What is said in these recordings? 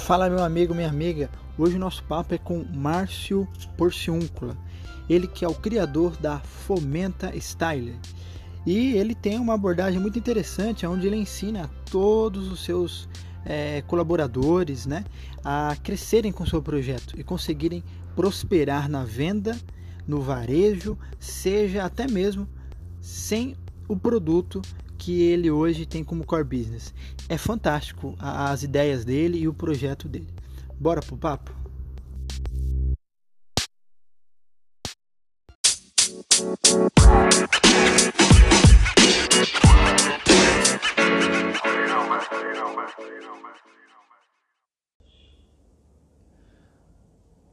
Fala meu amigo, minha amiga. Hoje o nosso papo é com Márcio Porciúncula. Ele que é o criador da Fomenta Styler. E ele tem uma abordagem muito interessante, onde ele ensina a todos os seus é, colaboradores né, a crescerem com o seu projeto e conseguirem prosperar na venda, no varejo, seja até mesmo sem o produto que ele hoje tem como core business. É fantástico as ideias dele e o projeto dele. Bora pro papo?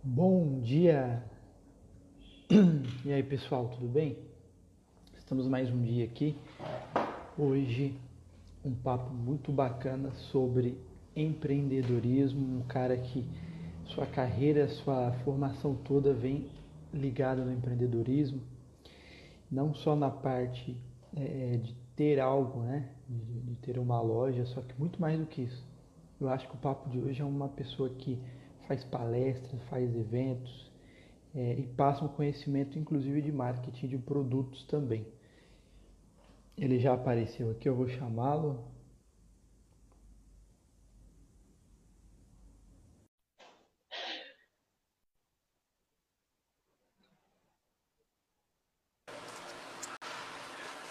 Bom dia! E aí pessoal, tudo bem? Estamos mais um dia aqui Hoje um papo muito bacana sobre empreendedorismo, um cara que sua carreira, sua formação toda vem ligada no empreendedorismo, não só na parte é, de ter algo, né, de, de ter uma loja, só que muito mais do que isso. Eu acho que o papo de hoje é uma pessoa que faz palestras, faz eventos é, e passa um conhecimento, inclusive, de marketing de produtos também. Ele já apareceu aqui, eu vou chamá-lo.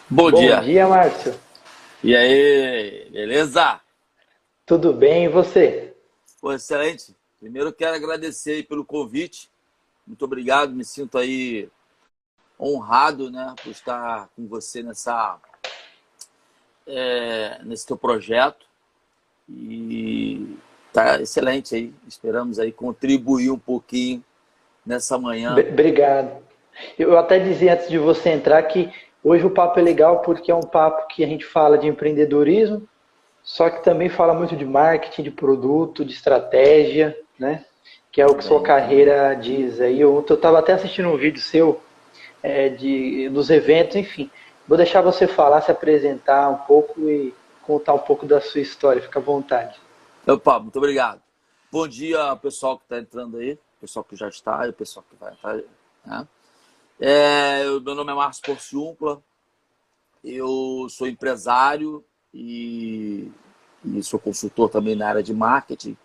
Bom, Bom dia. Bom dia, Márcio. E aí, beleza? Tudo bem, e você? Pô, excelente. Primeiro quero agradecer pelo convite. Muito obrigado, me sinto aí honrado, né, por estar com você nessa é, nesse teu projeto e tá excelente aí. Esperamos aí contribuir um pouquinho nessa manhã. Obrigado. Eu até dizia antes de você entrar que hoje o papo é legal porque é um papo que a gente fala de empreendedorismo, só que também fala muito de marketing, de produto, de estratégia, né? Que é o que sua carreira diz. Aí eu estava até assistindo um vídeo seu é, de, dos eventos, enfim. Vou deixar você falar, se apresentar um pouco e contar um pouu da sua história. Fica à vontade. Opa, muito obrigado. Bom dia, pessoal que está entrando aí, pessoal que já está e pessoal que vai entrar. Né? É, meu nome é Márcio Porciúncula, eu sou empresário e, e, sou consultor também na área de marketing.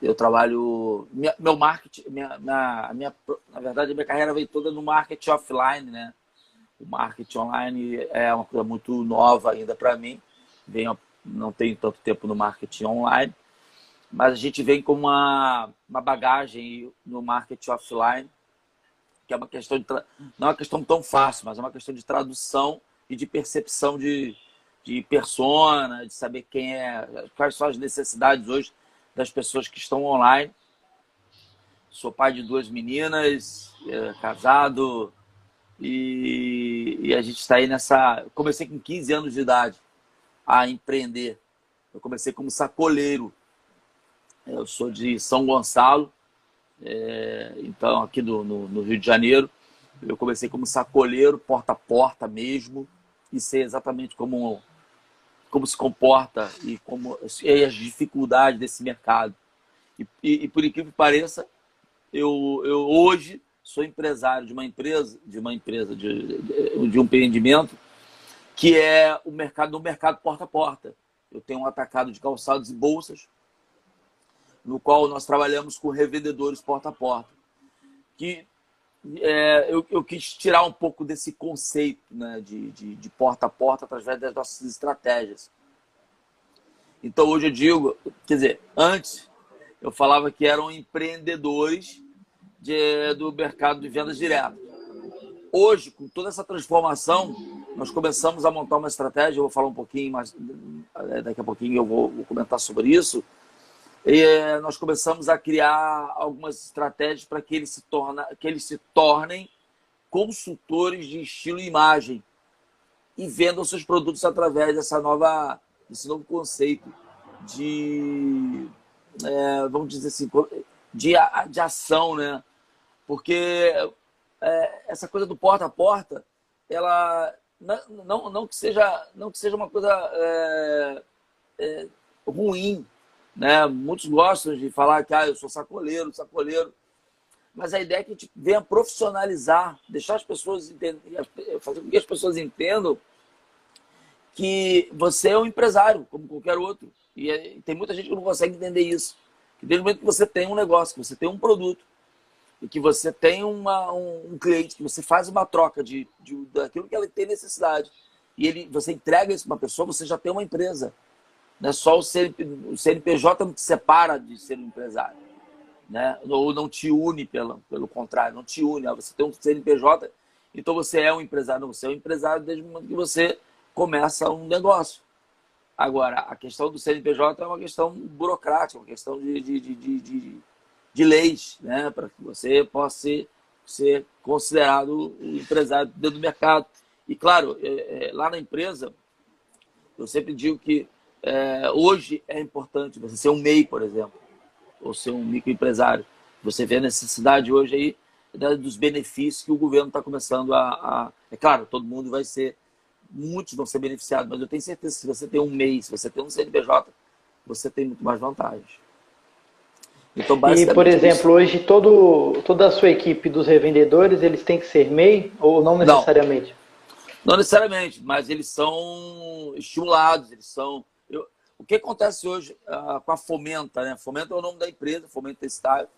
Eu trabalho. Minha, meu marketing, minha, minha, minha, na verdade, minha carreira veio toda no marketing offline, né? O marketing online é uma coisa muito nova ainda para mim. Venho, não tenho tanto tempo no marketing online, mas a gente vem com uma, uma bagagem no marketing offline, que é uma questão de não é uma questão tão fácil, mas é uma questão de tradução e de percepção de, de persona, de saber quem é, quais são as necessidades hoje das pessoas que estão online. Sou pai de duas meninas, é, casado, e, e a gente está aí nessa. Comecei com 15 anos de idade a empreender. Eu comecei como sacoleiro. Eu sou de São Gonçalo, é, então aqui do, no, no, Rio de Janeiro. Eu comecei como sacoleiro, porta a porta mesmo, e sei exatamente como, como se comporta e, como, e as dificuldades desse mercado. E, e, e por incrível que pareça, eu, eu hoje sou empresário de uma empresa, de uma empresa de, de, de um empreendimento que é o mercado do mercado porta a porta. Eu tenho um atacado de calçados e bolsas, no qual nós trabalhamos com revendedores porta a porta. Que é, eu, eu, quis tirar um pouco desse conceito né, de, de, de, porta a porta através das nossas estratégias. Então hoje eu digo, quer dizer, antes eu falava que eram empreendedores de, do mercado de vendas diretas. Hoje, com toda essa transformação, nós começamos a montar uma estratégia. Eu vou falar um pouquinho mais, eh, daqui a pouquinho eu vou, vou comentar sobre isso. E eh, nós começamos a criar algumas estratégias para que eles se, que eles se tornem consultores de estilo e imagem e vendam seus produtos através dessa nova, desse novo conceito de, é, vamos dizer assim, de, de ação, né? Porque é, essa coisa do porta a porta, ela não, não, que, seja, não que seja uma coisa é, é, ruim, Né? Muitos gostam de falar que ah, eu sou sacoleiro, sacoleiro. Mas a ideia é que a gente venha profissionalizar, deixar as pessoas entender, fazer com que as pessoas entendam que você é um empresário, como qualquer outro. E é, tem muita gente que não consegue entender isso. Que desde o momento que você tem um negócio, que você tem um produto, e que você tem uma, um, um, cliente, que você faz uma troca de, de, daquilo que ela tem necessidade, e ele, você entrega isso para uma pessoa, você já tem uma empresa. Não é só o, CNP, o CNPJ não te separa de ser um empresário. Né? Ou não te une, pelo, pelo contrário, não te une. Você tem um CNPJ, então você é um empresário. Não, você é um empresário desde o momento que você começa um negócio. Agora, a questão do CNPJ é uma questão burocrática, uma questão de, de, de, de, de leis, né? para que você possa ser, ser considerado um empresário dentro do mercado. E, claro, é, é, lá na empresa, eu sempre digo que é, hoje é importante você ser um MEI, por exemplo, ou ser um microempresário. Você vê a necessidade hoje aí né, dos benefícios que o governo está começando a, a, É claro, todo mundo vai ser muitos vão ser beneficiados, mas eu tenho certeza que se você tem um mês, se você tem um CNPJ, você tem muito mais vantagens. Então, e, por exemplo, isso. hoje todo, toda a sua equipe dos revendedores, eles têm que ser MEI ou não necessariamente? Não, não necessariamente, mas eles são estimulados, eles são... Eu, o que acontece hoje uh, com a Fomenta, né? Fomenta é o nome da empresa, Fomenta Estável.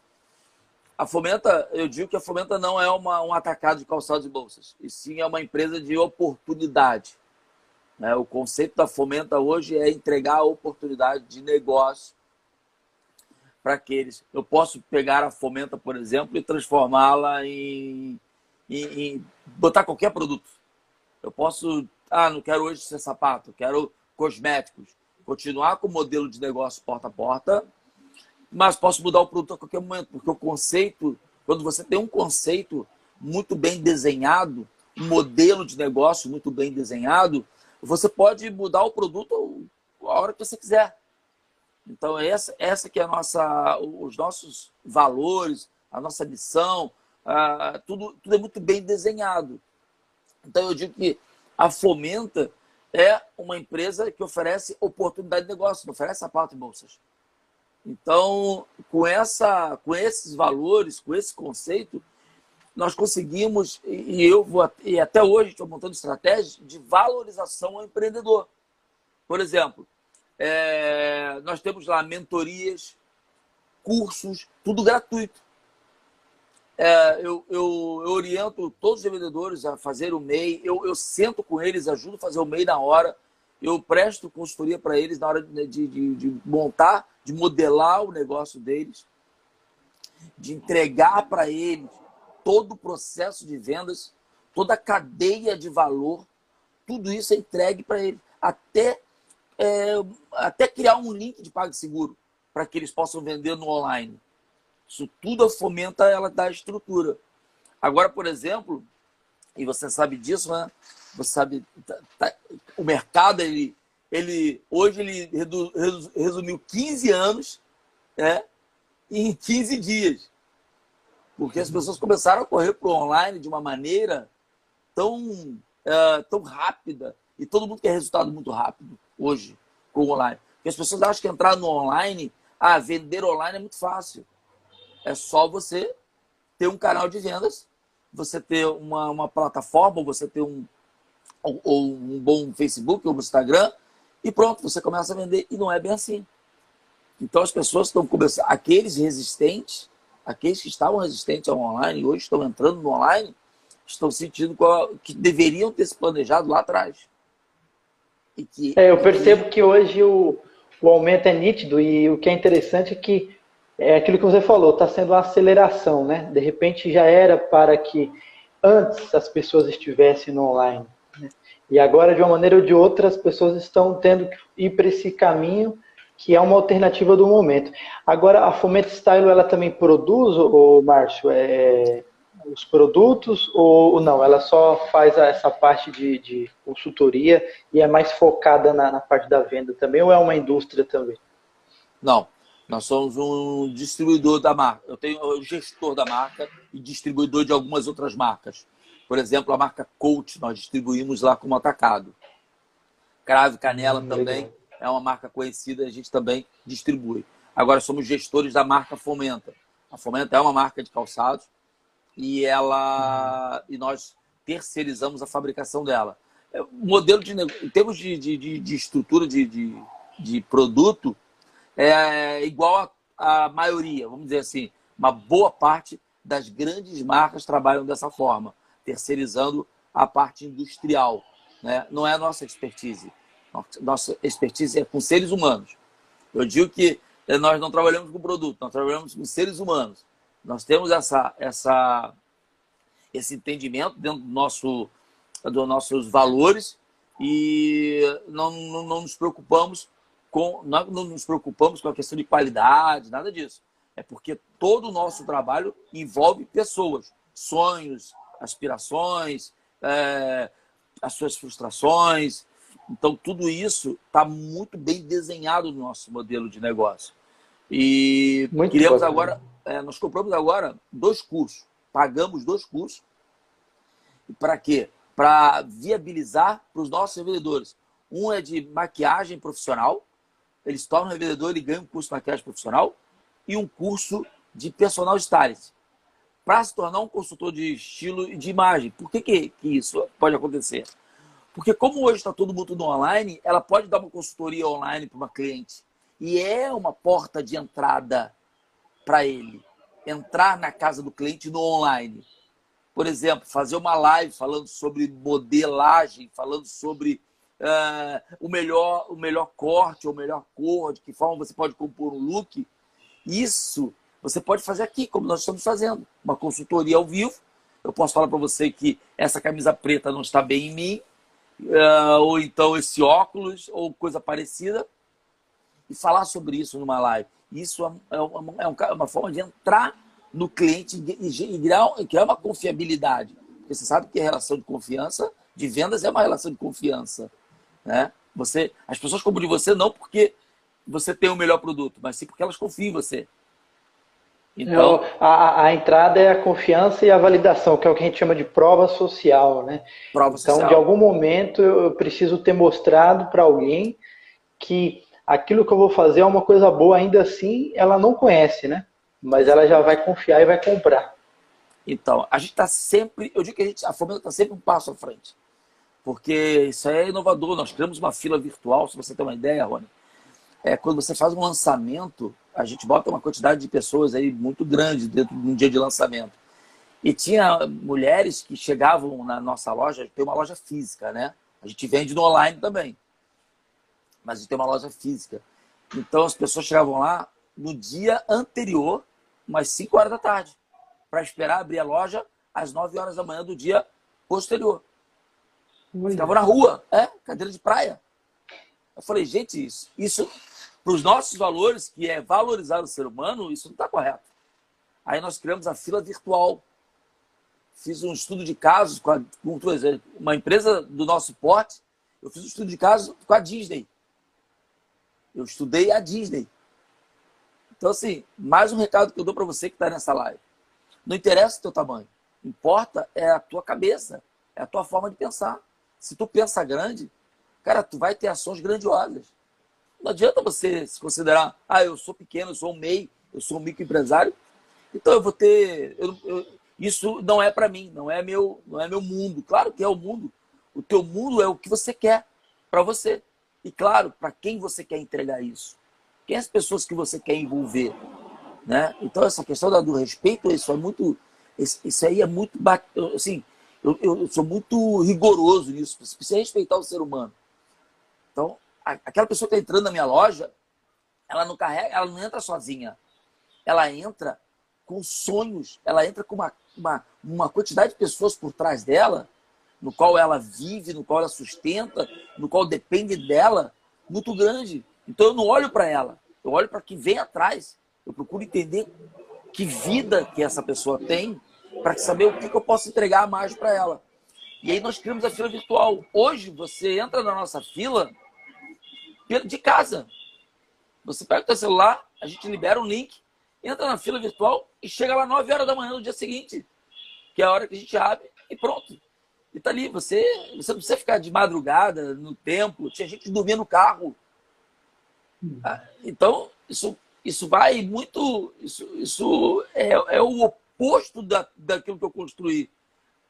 A Fomenta, eu digo que a Fomenta não é uma, um atacado de calçados e bolsas, e sim é uma empresa de oportunidade. Né? O conceito da Fomenta hoje é entregar a oportunidade de negócio para aqueles. Eu posso pegar a Fomenta, por exemplo, e transformá-la em, em, em, botar qualquer produto. Eu posso, ah, não quero hoje ser sapato, quero cosméticos. Continuar com o modelo de negócio porta a porta, mas posso mudar o produto a qualquer momento, porque o conceito, quando você tem um conceito muito bem desenhado, um modelo de negócio muito bem desenhado, você pode mudar o produto a hora que você quiser. Então, essa, essa que é a nossa, os nossos valores, a nossa missão, tudo, tudo é muito bem desenhado. Então, eu digo que a Fomenta é uma empresa que oferece oportunidade de negócio, não oferece sapato e bolsas. Então, com, essa, com esses valores, com esse conceito, nós conseguimos, e eu vou, e até hoje estou montando estratégias de valorização ao empreendedor. Por exemplo, é, nós temos lá mentorias, cursos, tudo gratuito. É, eu, eu, eu, oriento todos os vendedores a fazer o MEI, eu, eu sento com eles, ajudo a fazer o MEI na hora, eu presto consultoria para eles na hora de, de, de, montar, de modelar o negócio deles, de entregar para eles todo o processo de vendas, toda a cadeia de valor, tudo isso é entregue para eles, até, é, até criar um link de PagSeguro para que eles possam vender no online. Isso tudo fomenta ela da estrutura. Agora, por exemplo, e você sabe disso, né? Você sabe, tá, tá, o mercado, ele, ele hoje ele redu, resumiu 15 anos né, em 15 dias. Porque as pessoas começaram a correr para o online de uma maneira tão, uh, tão rápida. E todo mundo quer resultado muito rápido hoje com o online. Porque as pessoas acham que entrar no online, ah, vender online é muito fácil. É só você ter um canal de vendas, você ter uma, uma plataforma, você ter um, ou, ou um bom Facebook ou um Instagram, e pronto, você começa a vender. E não é bem assim. Então as pessoas estão começando, aqueles resistentes, aqueles que estavam resistentes ao online, hoje estão entrando no online, estão sentindo que deveriam ter se planejado lá atrás. Que, é, eu percebo que... hoje o, o aumento é nítido e o que é interessante é que é aquilo que você falou, está sendo uma aceleração, né? De repente já era para que antes as pessoas estivessem no online. E agora, de uma maneira ou de outra, as pessoas estão tendo que ir para esse caminho que é uma alternativa do momento. Agora, a Fomento Style, ela também produz, o Márcio, é, os produtos ou não? Ela só faz essa parte de, de consultoria e é mais focada na, na, parte da venda também ou é uma indústria também? Não, nós somos um distribuidor da marca. Eu tenho o gestor da marca e distribuidor de algumas outras marcas. Por exemplo, a marca Coach, nós distribuímos lá como atacado. Crave Canela hum, também, é uma marca conhecida, a gente também distribui. Agora somos gestores da marca Fomenta. A Fomenta é uma marca de calçados e ela e nós terceirizamos a fabricação dela. É, modelo de em termos de, de, de estrutura de, de, de, produto é igual a, a maioria, vamos dizer assim, uma boa parte das grandes marcas trabalham dessa forma, terceirizando a parte industrial. Né? Não é a nossa expertise. Nossa expertise é com seres humanos. Eu digo que nós não trabalhamos com produto, nós trabalhamos com seres humanos. Nós temos essa, essa, esse entendimento dentro do nosso, dos nossos valores e não, não, não nos preocupamos com não, não nos preocupamos com a questão de qualidade, nada disso. É porque todo o nosso trabalho envolve pessoas, sonhos, aspirações, é, as suas frustrações. Então, tudo isso está muito bem desenhado no nosso modelo de negócio. E muito queremos agora, é, nós compramos agora dois cursos, pagamos dois cursos. Para quê? Para viabilizar para os nossos vendedores. Um é de maquiagem profissional, eles tornam revendedor e ganham um curso de maquiagem profissional, e um curso de personal stylist para se tornar um consultor de estilo e de imagem. Por que, que, que isso pode acontecer? Porque como hoje está todo mundo online, ela pode dar uma consultoria online para uma cliente. E é uma porta de entrada para ele. Entrar na casa do cliente no online. Por exemplo, fazer uma live falando sobre modelagem, falando sobre uh, o, melhor, o melhor corte, ou melhor cor, de que forma você pode compor um look. Isso você pode fazer aqui, como nós estamos fazendo, uma consultoria ao vivo. Eu posso falar para você que essa camisa preta não está bem em mim, uh, ou então esse óculos, ou coisa parecida, e falar sobre isso numa live. Isso é, é uma, é uma forma de entrar no cliente e criar uma confiabilidade. Porque você sabe que a relação de confiança, de vendas, é uma relação de confiança. Né? Você, as pessoas compram de você não porque você tem o melhor produto, mas sim porque elas confiam em você. Então, a, a, entrada é a confiança e a validação, que é o que a gente chama de prova social, né? Prova então, social. de algum momento, eu preciso ter mostrado para alguém que aquilo que eu vou fazer é uma coisa boa, ainda assim, ela não conhece, né? Mas ela já vai confiar e vai comprar. Então, a gente está sempre, eu digo que a, gente, a Fomenta está sempre um passo à frente. Porque isso é inovador. Nós criamos uma fila virtual, se você tem uma ideia, Rony. É, quando você faz um lançamento, a gente bota uma quantidade de pessoas aí muito grande dentro de um dia de lançamento. E tinha mulheres que chegavam na nossa loja, tem uma loja física, né? A gente vende no online também. Mas gente tem uma loja física. Então as pessoas chegavam lá no dia anterior, umas 5 horas da tarde, para esperar abrir a loja às 9 horas da manhã do dia posterior. Ficavam na rua, é, cadeira de praia. Eu falei, gente, isso, isso para os nossos valores, que é valorizar o ser humano, isso não está correto. Aí nós criamos a fila virtual. Fiz um estudo de casos com, a, com uma empresa do nosso porte. Eu fiz um estudo de casos com a Disney. Eu estudei a Disney. Então, assim, mais um recado que eu dou para você que está nessa live. Não interessa o teu tamanho. Importa é a tua cabeça, é a tua forma de pensar. Se tu pensa grande, cara, tu vai ter ações grandiosas. Não adianta você se considerar, ah, eu sou pequeno, eu sou um MEI, eu sou um microempresário, então eu vou ter. Eu, eu, isso não é para mim, não é meu, não é meu mundo. Claro que é o mundo. O teu mundo é o que você quer para você. E claro, para quem você quer entregar isso? Quem é as pessoas que você quer envolver? Né? Então, essa questão do respeito, isso é muito. Isso aí é muito. Assim, eu, eu sou muito rigoroso nisso. Você precisa respeitar o ser humano. Então, aquela pessoa que está entrando na minha loja, ela não carrega, ela não entra sozinha. Ela entra com sonhos, ela entra com uma, uma, uma quantidade de pessoas por trás dela, no qual ela vive, no qual ela sustenta, no qual depende dela, muito grande. Então eu não olho para ela, eu olho para quem vem atrás. Eu procuro entender que vida que essa pessoa tem para saber o que, que eu posso entregar mais para ela. E aí nós criamos a fila virtual. Hoje você entra na nossa fila, de casa. Você pega o seu celular, a gente libera um link, entra na fila virtual e chega lá 9 horas da manhã no dia seguinte, que é a hora que a gente abre e pronto. E tá ali, você, você não precisa ficar de madrugada no templo, tinha gente dormir no carro. Ah, então, isso, isso vai muito. Isso, isso é, é o oposto da, daquilo que eu construí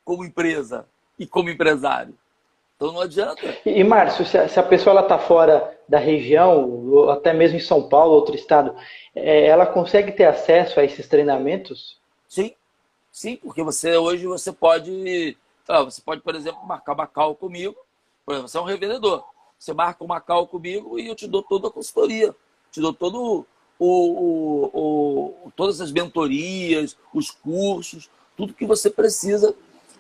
como empresa e como empresário. Então não adianta. E, Márcio, se a, se a pessoa está fora da região, ou até mesmo em São Paulo, outro estado, é, ela consegue ter acesso a esses treinamentos? Sim, sim, porque você hoje você pode. Ah, você pode, por exemplo, marcar uma call comigo. Por exemplo, você é um revendedor. Você marca uma call comigo e eu te dou toda a consultoria. Te dou todo o, o, o, todas as mentorias, os cursos, tudo que você precisa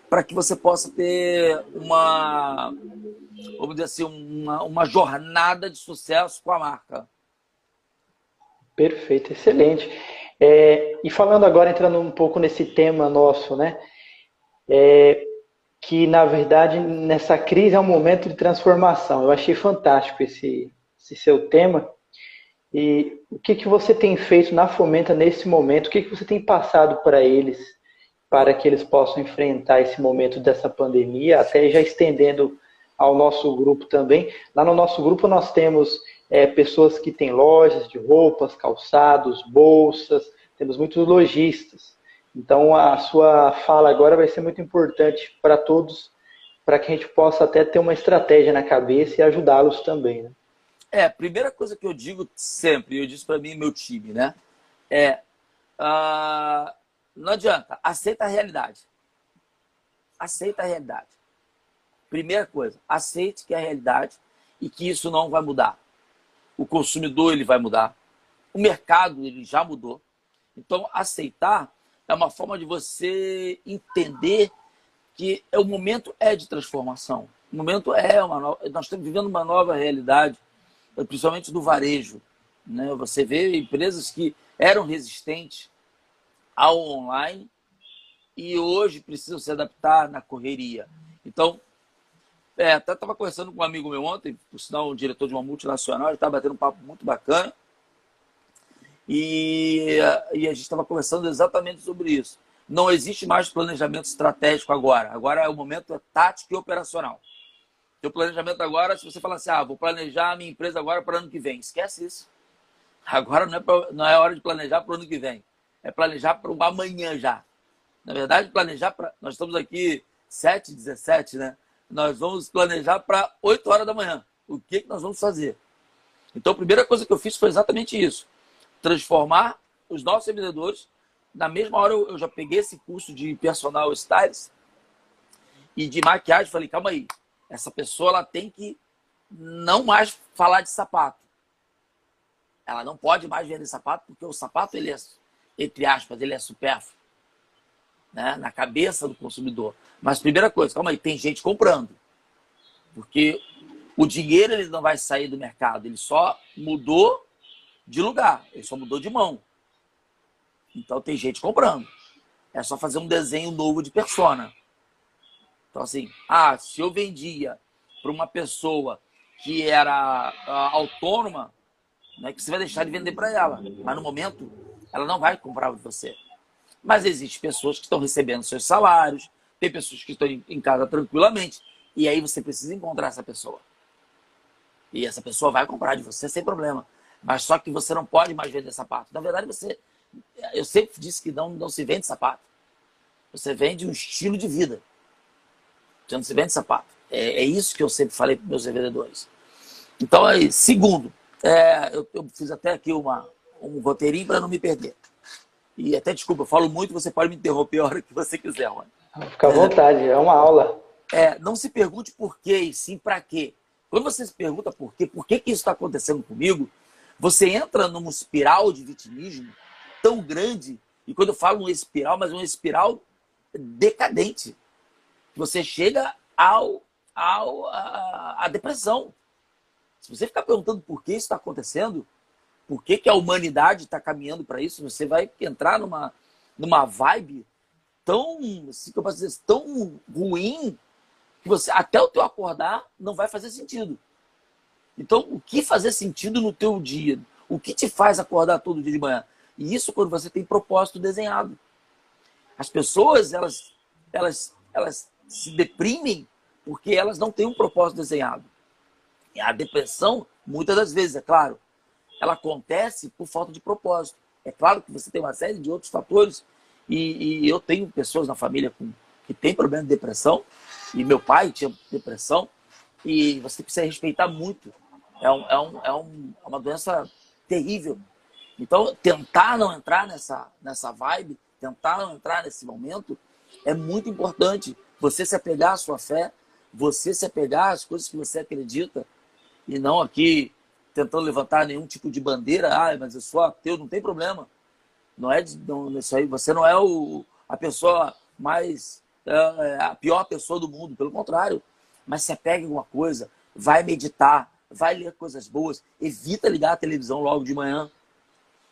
para que você possa ter uma, vamos dizer assim, uma, uma jornada de sucesso com a marca. Perfeito, excelente. É, e falando agora, entrando um pouco nesse tema nosso, né? É, que na verdade nessa crise é um momento de transformação. Eu achei fantástico esse, esse seu tema. E o que, que você tem feito na Fomenta nesse momento? O que, que você tem passado para eles para que eles possam enfrentar esse momento dessa pandemia, até já estendendo ao nosso grupo também. Lá no nosso grupo nós temos é, pessoas que têm lojas de roupas, calçados, bolsas, temos muitos lojistas. Então a sua fala agora vai ser muito importante para todos, para que a gente possa até ter uma estratégia na cabeça e ajudá-los também. Né? É, a primeira coisa que eu digo sempre, eu disse para mim e meu time, né? É uh, não adianta. Aceita a realidade. Aceita a realidade. Primeira coisa, aceite que é a realidade e que isso não vai mudar. O consumidor ele vai mudar. O mercado ele já mudou. Então, aceitar é uma forma de você entender que o momento é de transformação. O momento é uma nova, nós estamos vivendo uma nova realidade, principalmente do varejo. Né? Você vê empresas que eram resistentes ao online e hoje precisam se adaptar na correria. Então, é, até estava conversando com um amigo meu ontem, por sinal, um diretor de uma multinacional, ele estava batendo um papo muito bacana. E, e a gente estava conversando exatamente sobre isso. Não existe mais planejamento estratégico agora. Agora é o momento é tático e operacional. O planejamento agora, se você falar assim, ah, vou planejar a minha empresa agora para o ano que vem, esquece isso. Agora não é, pra, não é hora de planejar para o ano que vem é planejar para o amanhã já. Na verdade, planejar para. Nós estamos aqui 7, 17, né? Nós vamos planejar para 8 horas da manhã. O que, que nós vamos fazer? Então, a primeira coisa que eu fiz foi exatamente isso: transformar os nossos vendedores. Na mesma hora, eu já peguei esse curso de personal stylist e de maquiagem. Falei, calma aí, essa pessoa ela tem que não mais falar de sapato. Ela não pode mais vender sapato, porque o sapato ele é entre aspas, ele é supérfluo né? na cabeça do consumidor. Mas primeira coisa, calma aí, tem gente comprando. Porque o dinheiro ele não vai sair do mercado, ele só mudou de lugar, ele só mudou de mão. Então tem gente comprando. É só fazer um desenho novo de persona. Então assim, ah, se eu vendia para uma pessoa que era uh, autônoma, não é que você vai deixar de vender para ela. Mas no momento ela não vai comprar de você. Mas existem pessoas que estão recebendo seus salários, tem pessoas que estão em casa tranquilamente, e aí você precisa encontrar essa pessoa. E essa pessoa vai comprar de você sem problema. Mas só que você não pode mais vender sapato. Na verdade, você. Eu sempre disse que não, não se vende sapato. Você vende um estilo de vida. Você não se vende sapato. É, é isso que eu sempre falei para meus vendedores. Então, aí, segundo, é, eu, eu, fiz até aqui uma, um roteirinho para não me perder. E até desculpa, eu falo muito, você pode me interromper a hora que você quiser, mano. Fica à vontade, é uma aula. É, não se pergunte por quê, e sim para quê. Quando você se pergunta por quê, por que, que isso está acontecendo comigo, você entra numa espiral de vitimismo tão grande, e quando eu falo uma espiral, mas uma espiral decadente. Você chega ao, ao a, a depressão. Se você ficar perguntando por que isso está acontecendo, por que, que a humanidade está caminhando para isso, você vai entrar numa, numa vibe tão, assim, que eu posso dizer, tão ruim que você até o teu acordar não vai fazer sentido. Então, o que fazer sentido no teu dia? O que te faz acordar todo dia de manhã? E isso quando você tem propósito desenhado. As pessoas, elas, elas, elas se deprimem porque elas não têm um propósito desenhado. E a depressão, muitas das vezes, é claro, ela acontece por falta de propósito. É claro que você tem uma série de outros fatores, e, e eu tenho pessoas na família com, que têm problema de depressão, e meu pai tinha depressão, e você precisa respeitar muito. É, um, é, um, é um, é uma doença terrível. Então, tentar não entrar nessa, nessa vibe, tentar não entrar nesse momento, é muito importante. Você se apegar à sua fé, você se apegar às coisas que você acredita, e não aqui tentando levantar nenhum tipo de bandeira. Ah, mas eu sou ateu, não tem problema. Não é não, isso aí. Você não é o, a pessoa mais é, é, a pior pessoa do mundo, pelo contrário. Mas se apegue a alguma coisa, vai meditar, vai ler coisas boas, evita ligar a televisão logo de manhã.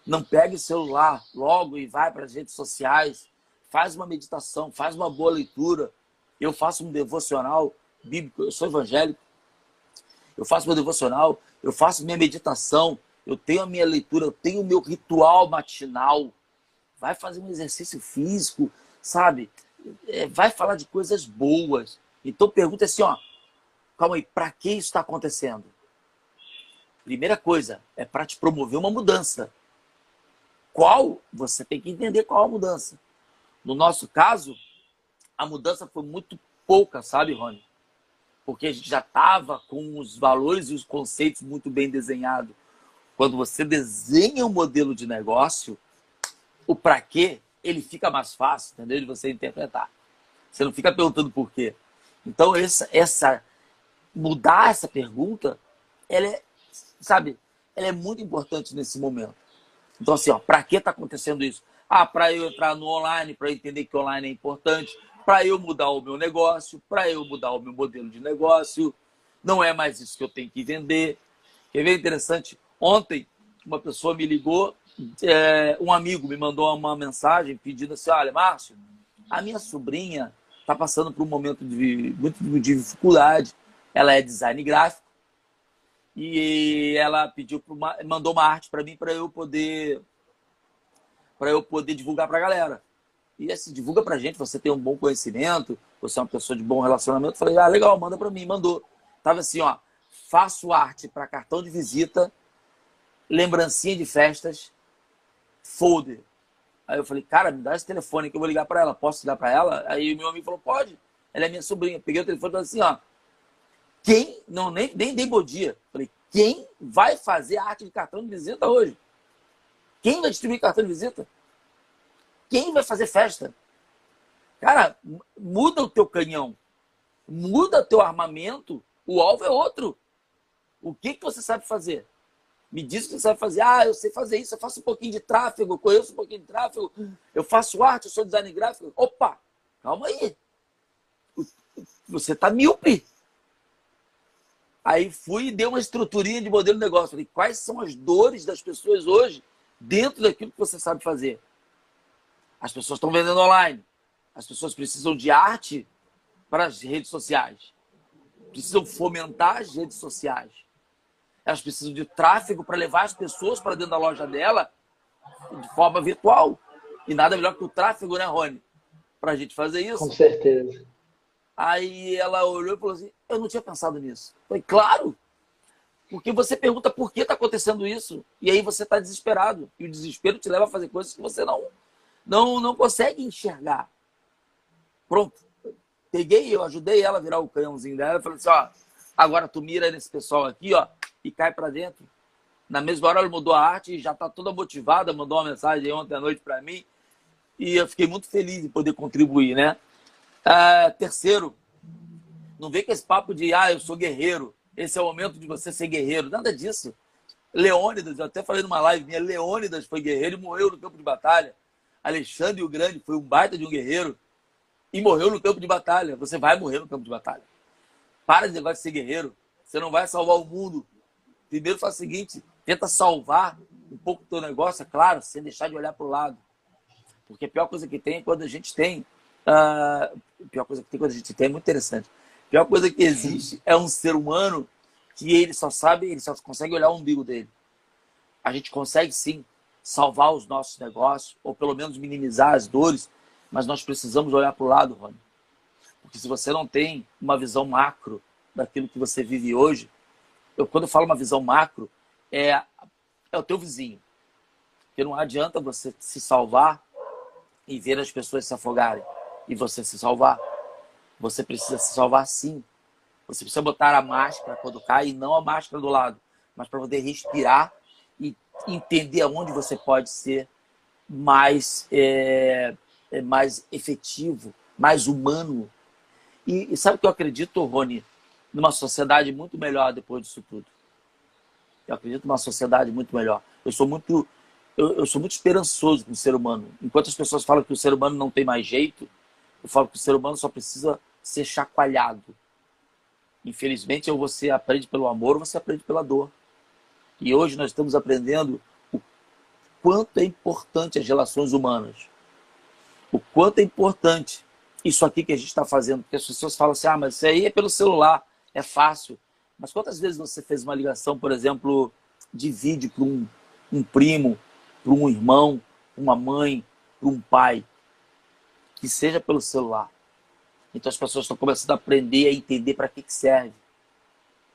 Não pegue o celular logo e vai para as redes sociais. Faz uma meditação, faz uma boa leitura. Eu faço um devocional bíblico, eu sou evangélico. Eu faço meu devocional, eu faço minha meditação, eu tenho a minha leitura, eu tenho o meu ritual matinal. Vai fazer um exercício físico, sabe? É, vai falar de coisas boas. Então pergunta assim, ó, calma aí, para que isso está acontecendo? Primeira coisa, é para te promover uma mudança. Qual? Você tem que entender qual a mudança. No nosso caso, a mudança foi muito pouca, sabe, Rony? Porque a gente já estava com os valores e os conceitos muito bem desenhados. Quando você desenha um modelo de negócio, o para quê, ele fica mais fácil, entendeu? De você interpretar. Você não fica perguntando por quê. Então, essa, essa mudar essa pergunta, ela é, sabe, ela é muito importante nesse momento. Então, assim, ó, para que está acontecendo isso? Ah, para eu entrar no online, para entender que online é importante, para eu mudar o meu negócio, para eu mudar o meu modelo de negócio. Não é mais isso que eu tenho que vender. Quer ver interessante? Ontem, uma pessoa me ligou, é, um amigo me mandou uma mensagem pedindo assim: olha, Márcio, a minha sobrinha está passando por um momento de muito de dificuldade. Ela é design gráfico e ela pediu uma, mandou uma arte para mim para eu poder para eu poder divulgar para a galera. E assim, divulga para gente, você tem um bom conhecimento, você é uma pessoa de bom relacionamento. Falei, ah, legal, manda para mim, mandou. Tava assim, ó, faço arte para cartão de visita, lembrancinha de festas, folder. Aí eu falei, cara, me dá esse telefone que eu vou ligar para ela. Posso ligar para ela? Aí meu amigo falou, pode. Ela é minha sobrinha. Peguei o telefone e falei assim, ó, quem, não, nem, nem dei bom dia. Falei, quem vai fazer arte de cartão de visita hoje? Quem vai distribuir cartão de visita? Quem vai fazer festa? Cara, muda o teu canhão. Muda o teu armamento. O alvo é outro. O que, que você sabe fazer? Me diz o que você sabe fazer. Ah, eu sei fazer isso. Eu faço um pouquinho de tráfego. Eu conheço um pouquinho de tráfego. Eu faço arte. Eu sou design gráfico. Opa, calma aí. Você está míope. Aí fui e dei uma estruturinha de modelo de negócio. Falei, quais são as dores das pessoas hoje dentro daquilo que você sabe fazer? As pessoas estão vendendo online. As pessoas precisam de arte para as redes sociais. Precisam fomentar as redes sociais. Elas precisam de tráfego para levar as pessoas para dentro da loja dela de forma virtual. E nada melhor que o tráfego, né, Rony? Para a gente fazer isso. Com certeza. Aí ela olhou e falou assim: Eu não tinha pensado nisso. Falei, claro. Porque você pergunta por que está acontecendo isso. E aí você está desesperado. E o desespero te leva a fazer coisas que você não, não, não consegue enxergar. Pronto. Peguei, eu ajudei ela a virar o canhãozinho dela. Falei assim: ó, agora tu mira nesse pessoal aqui, ó, e cai para dentro. Na mesma hora ela mudou a arte e já está toda motivada, mandou uma mensagem ontem à noite para mim. E eu fiquei muito feliz em poder contribuir, né? Uh, terceiro, não vem com esse papo de, ah, eu sou guerreiro. Esse é o momento de você ser guerreiro. Nada disso. Leônidas, eu até falei numa live minha, Leônidas foi guerreiro e morreu no campo de batalha. Alexandre o Grande foi um baita de um guerreiro e morreu no campo de batalha. Você vai morrer no campo de batalha. Para de negócio de ser guerreiro. Você não vai salvar o mundo. Primeiro faz o seguinte, tenta salvar um pouco do teu negócio, é claro, sem deixar de olhar para o lado. Porque a pior coisa que tem é quando a gente tem a pior coisa que tem quando a gente tem é muito interessante. A pior coisa que existe é um ser humano que ele só sabe, ele só consegue olhar o umbigo dele. A gente consegue sim salvar os nossos negócios, ou pelo menos minimizar as dores, mas nós precisamos olhar para o lado, Rony. Porque se você não tem uma visão macro daquilo que você vive hoje, eu, quando eu falo uma visão macro, é é o teu vizinho. Porque não adianta você se salvar e ver as pessoas se afogarem e você se salvar. Você precisa se salvar sim. Você precisa botar a máscara quando cai e não a máscara do lado, mas para poder respirar e entender aonde você pode ser mais, é, é, mais efetivo, mais humano. E, e sabe o que eu acredito, Rony? Numa sociedade muito melhor depois disso tudo. Eu acredito numa sociedade muito melhor. Eu sou muito, eu, eu sou muito esperançoso com o ser humano. Enquanto as pessoas falam que o ser humano não tem mais jeito, eu falo que o ser humano só precisa ser chacoalhado. Infelizmente, ou você aprende pelo amor ou você aprende pela dor. E hoje nós estamos aprendendo o quanto é importante as relações humanas. O quanto é importante isso aqui que a gente está fazendo. Porque as pessoas falam assim, ah, mas isso aí é pelo celular, é fácil. Mas quantas vezes você fez uma ligação, por exemplo, de vídeo para um, um primo, para um irmão, uma mãe, para um pai? Que seja pelo celular. Então as pessoas estão começando a aprender a entender para que, que serve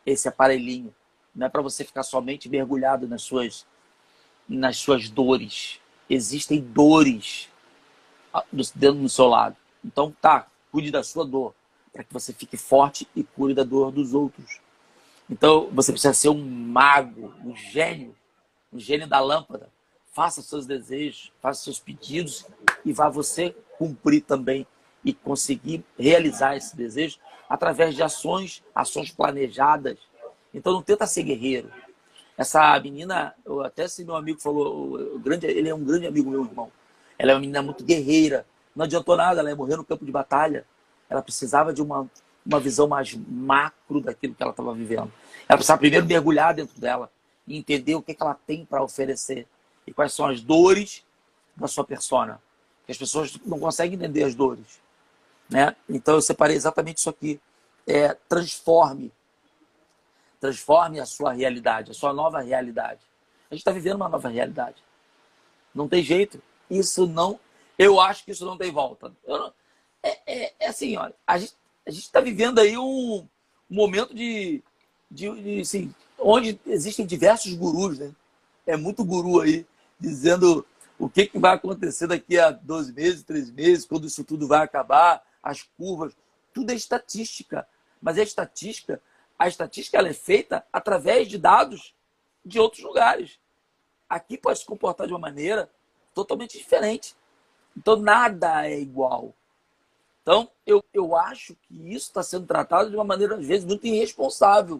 esse aparelhinho. Não é para você ficar somente mergulhado nas suas, nas suas dores. Existem dores dentro do seu lado. Então tá, cuide da sua dor, para que você fique forte e cure da dor dos outros. Então você precisa ser um mago, um gênio, um gênio da lâmpada. Faça seus desejos, faça seus pedidos e vá você cumprir também e conseguir realizar esse desejo através de ações, ações planejadas. Então não tenta ser guerreiro. Essa menina, até se meu amigo falou, grande, ele é um grande amigo meu irmão. Ela é uma menina muito guerreira. Não adiantou nada, ela ia morrer no campo de batalha. Ela precisava de uma, uma visão mais macro daquilo que ela estava vivendo. Ela precisava primeiro mergulhar dentro dela e entender o que, que ela tem para oferecer e quais são as dores da sua persona as pessoas não conseguem entender as dores. Né? Então eu separei exatamente isso aqui. É, transforme. Transforme a sua realidade, a sua nova realidade. A gente está vivendo uma nova realidade. Não tem jeito. Isso não. Eu acho que isso não tem volta. Não, é, é, é, assim, olha, a gente está vivendo aí um, um momento de, de, de assim, onde existem diversos gurus, né? É muito guru aí dizendo o que, que vai acontecer daqui a 12 meses, 13 meses, quando isso tudo vai acabar, as curvas, tudo é estatística. Mas a estatística, a estatística ela é feita através de dados de outros lugares. Aqui pode se comportar de uma maneira totalmente diferente. Então nada é igual. Então eu, eu acho que isso está sendo tratado de uma maneira, às vezes, muito irresponsável.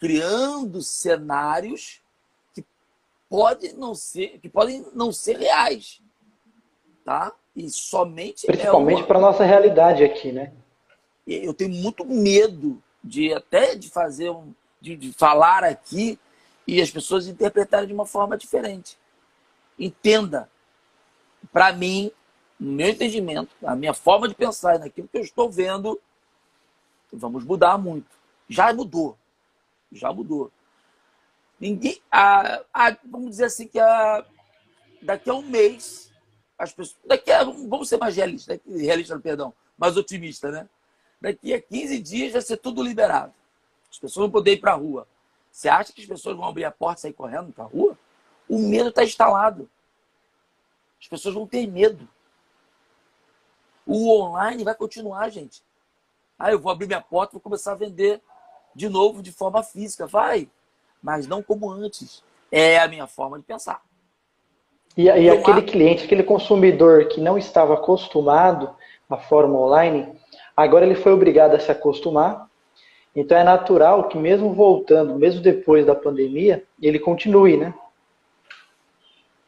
Criando cenários pode não ser, que podem não ser reais, tá? E somente é principalmente é uma... para nossa realidade aqui, né? Eu tenho muito medo de até de fazer um, de, de falar aqui e as pessoas interpretarem de uma forma diferente. Entenda, para mim, no meu entendimento, a minha forma de pensar naquilo que eu estou vendo, vamos mudar muito. Já mudou. Já mudou. Ninguém, a, a, vamos dizer assim que a, daqui a um mês, as pessoas, daqui a, vamos ser mais realistas, realista, perdão, mais otimista, né? Daqui a 15 dias vai ser tudo liberado. As pessoas vão poder ir para a rua. Você acha que as pessoas vão abrir a porta e sair correndo para a rua? O medo está instalado. As pessoas vão ter medo. O online vai continuar, gente. Ah, eu vou abrir minha porta, vou começar a vender de novo de forma física. Vai mas não como antes. É a minha forma de pensar. E, e aquele cliente, aquele consumidor que não estava acostumado à forma online, agora ele foi obrigado a se acostumar. Então é natural que mesmo voltando, mesmo depois da pandemia, ele continue, né?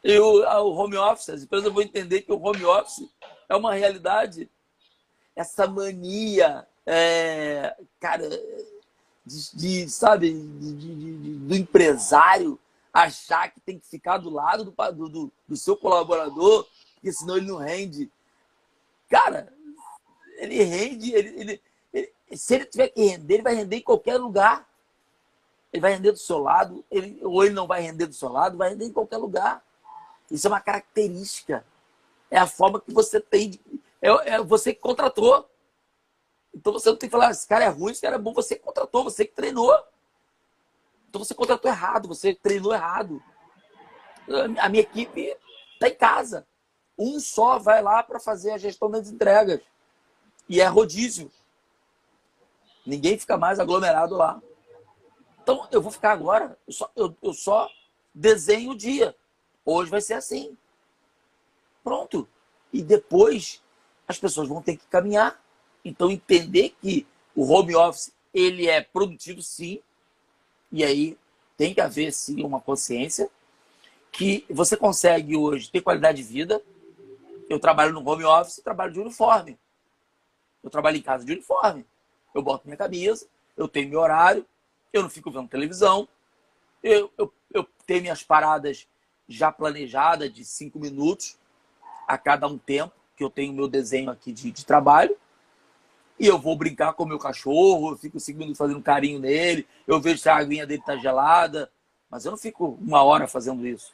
E o, o home office, as empresas vão entender que o home office é uma realidade. Essa mania, é, cara, de, de sabe, de, do empresário achar que tem que ficar do lado do, do, do seu colaborador, porque senão ele não rende. Cara, ele rende, ele, ele, ele, se ele tiver que render, ele vai render em qualquer lugar. Ele vai render do seu lado, ele, ou ele não vai render do seu lado, vai render em qualquer lugar. Isso é uma característica. É a forma que você tem. De, é, é você que contratou. Então você não tem que falar, esse cara é ruim, esse cara é bom, você contratou, você que treinou. Então você contratou errado, você treinou errado. A minha equipe está em casa. Um só vai lá para fazer a gestão das entregas. E é rodízio. Ninguém fica mais aglomerado lá. Então eu vou ficar agora, eu só, eu, eu só desenho o dia. Hoje vai ser assim. Pronto. E depois as pessoas vão ter que caminhar. Então entender que o home office ele é produtivo sim. E aí tem que haver sim uma consciência que você consegue hoje ter qualidade de vida. Eu trabalho no home office, trabalho de uniforme. Eu trabalho em casa de uniforme. Eu boto minha camisa, eu tenho meu horário, eu não fico vendo televisão, eu, eu, eu tenho minhas paradas já planejadas de cinco minutos a cada um tempo, que eu tenho meu desenho aqui de, de trabalho. E eu vou brincar com o meu cachorro, eu fico cinco minutos fazendo carinho nele, eu vejo se a aguinha dele está gelada, mas eu não fico uma hora fazendo isso.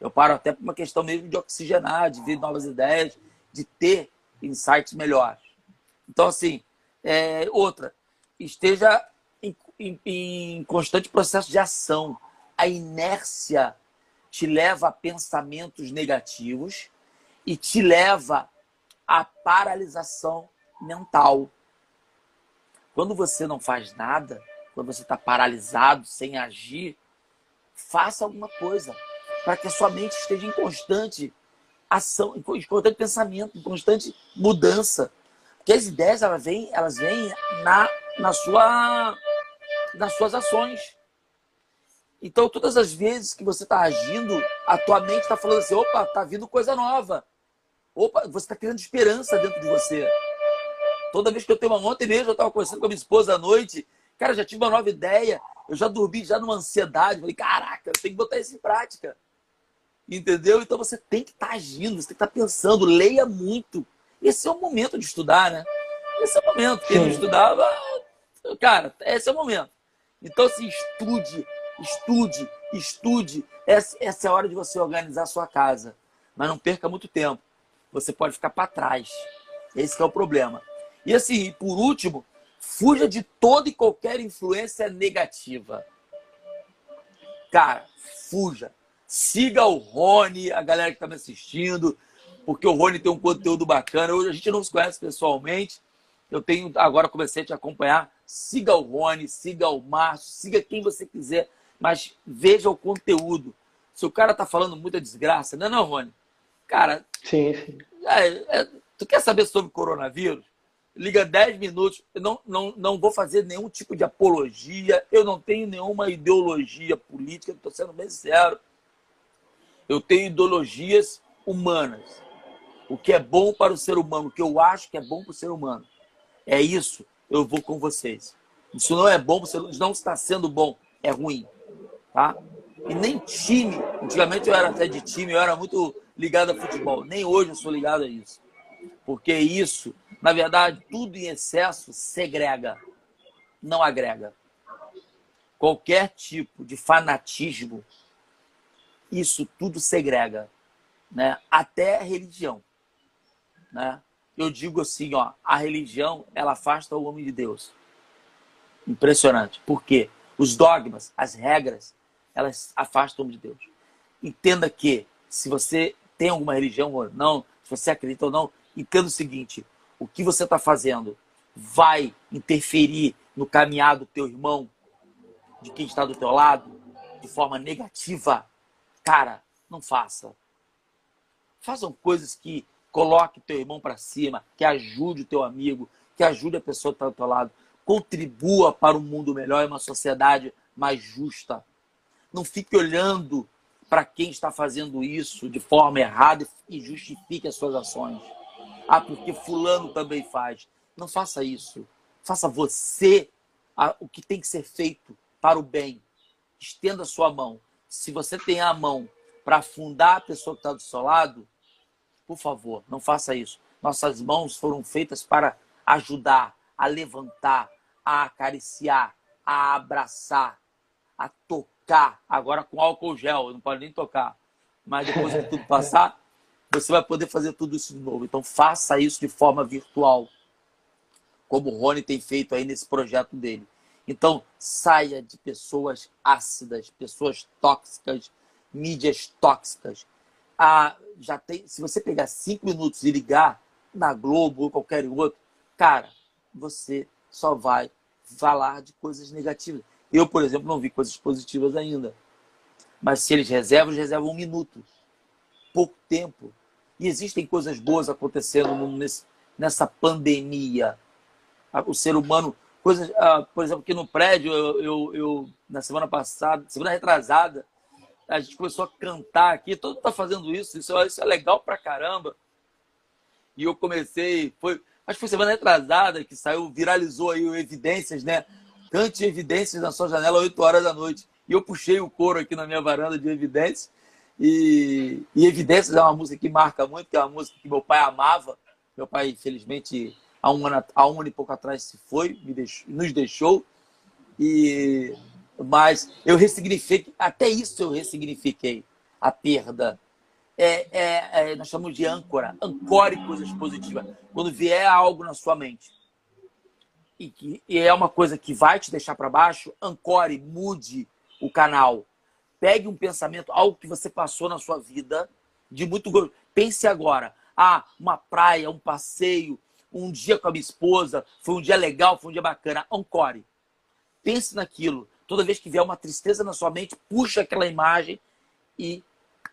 Eu paro até por uma questão mesmo de oxigenar, de ver novas ideias, de ter insights melhores. Então, assim, é, outra, esteja em, em, em constante processo de ação. A inércia te leva a pensamentos negativos e te leva à paralisação mental. Quando você não faz nada, quando você está paralisado, sem agir, faça alguma coisa para que a sua mente esteja em constante ação, em constante pensamento, em constante mudança. Porque as ideias elas vêm, elas vêm na, na sua, nas suas ações. Então, todas as vezes que você está agindo, a tua mente está falando assim: opa, está vindo coisa nova. Opa, você está criando esperança dentro de você. Toda vez que eu tenho uma ontem mesmo, eu estava conversando com a minha esposa à noite, cara, já tive uma nova ideia, eu já dormi já numa ansiedade, falei, caraca, eu tenho que botar isso em prática. Entendeu? Então você tem que estar tá agindo, você tem que estar tá pensando, leia muito. Esse é o momento de estudar, né? Esse é o momento. Quem não estudava, cara, esse é o momento. Então, assim, estude, estude, estude. Essa, essa é a hora de você organizar a sua casa. Mas não perca muito tempo. Você pode ficar para trás. Esse é o problema. E assim, por último, fuja de toda e qualquer influência negativa. Cara, fuja. Siga o Rony, a galera que está me assistindo porque o Rony tem um conteúdo bacana. Hoje a gente não se conhece pessoalmente. Eu tenho agora comecei a te acompanhar. Siga o Rony, siga o Márcio, siga quem você quiser, mas veja o conteúdo. Se o cara tá falando muita desgraça, não é não, Rony? Cara, sim, sim. É, é, tu quer saber sobre coronavírus? Liga 10 minutos. Eu não, não, não vou fazer nenhum tipo de apologia. Eu não tenho nenhuma ideologia política. Estou sendo bem sincero. Eu tenho ideologias humanas o que é bom para o ser humano, o que eu acho que é bom para o ser humano. É isso, eu vou com vocês. Isso não é bom, você não está sendo bom, é ruim. Tá? E nem time, antigamente eu era até de time, eu era muito ligado a futebol. Nem hoje eu sou ligado a isso. Porque isso, na verdade, tudo em excesso segrega, não agrega. Qualquer tipo de fanatismo, isso tudo segrega. Né? Até a religião né? Eu digo assim, ó, a religião ela afasta o homem de Deus. Impressionante. Por quê? Os dogmas, as regras, elas afastam o homem de Deus. Entenda que se você tem alguma religião ou não, se você acredita ou não, entenda o seguinte: o que você está fazendo vai interferir no caminhar do teu irmão, de quem está do teu lado, de forma negativa. Cara, não faça. Façam coisas que Coloque teu irmão para cima, que ajude o teu amigo, que ajude a pessoa que está do teu lado. Contribua para um mundo melhor e uma sociedade mais justa. Não fique olhando para quem está fazendo isso de forma errada e justifique as suas ações. Ah, porque fulano também faz. Não faça isso. Faça você o que tem que ser feito para o bem. Estenda a sua mão. Se você tem a mão para afundar a pessoa que está do seu lado, por favor, não faça isso. Nossas mãos foram feitas para ajudar, a levantar, a acariciar, a abraçar, a tocar. Agora com álcool gel, não pode nem tocar. Mas depois que tudo passar, você vai poder fazer tudo isso de novo. Então faça isso de forma virtual, como o Rony tem feito aí nesse projeto dele. Então, saia de pessoas ácidas, pessoas tóxicas, mídias tóxicas. Ah, já tem, se você pegar cinco minutos e ligar na Globo ou qualquer outro, cara, você só vai falar de coisas negativas. Eu, por exemplo, não vi coisas positivas ainda. Mas se eles reservam, eles reservam um minuto. Pouco tempo. E existem coisas boas acontecendo nesse, nessa pandemia. O ser humano, coisas, ah, por exemplo, aqui no prédio, eu, eu, eu, na semana passada, semana retrasada, a gente começou a cantar aqui, todo mundo está fazendo isso, isso, isso é legal pra caramba. E eu comecei, foi, acho que foi semana retrasada que saiu, viralizou aí o Evidências, né? Cante Evidências na sua janela 8 horas da noite. E eu puxei o coro aqui na minha varanda de Evidências. E, e Evidências é uma música que marca muito, que é uma música que meu pai amava. Meu pai, infelizmente, há um ano, há um ano e pouco atrás se foi, deixou, nos deixou. E, mas eu ressignifiquei, até isso eu ressignifiquei a perda é, é, é, nós chamamos de âncora. Ancore coisas positivas. Quando vier algo na sua mente e, que, e é uma coisa que vai te deixar para baixo, ancore, mude o canal. Pegue um pensamento, algo que você passou na sua vida de muito Pense agora. Ah, uma praia, um passeio, um dia com a minha esposa, foi um dia legal, foi um dia bacana. Ancore. Pense naquilo. Toda vez que vier uma tristeza na sua mente, puxa aquela imagem e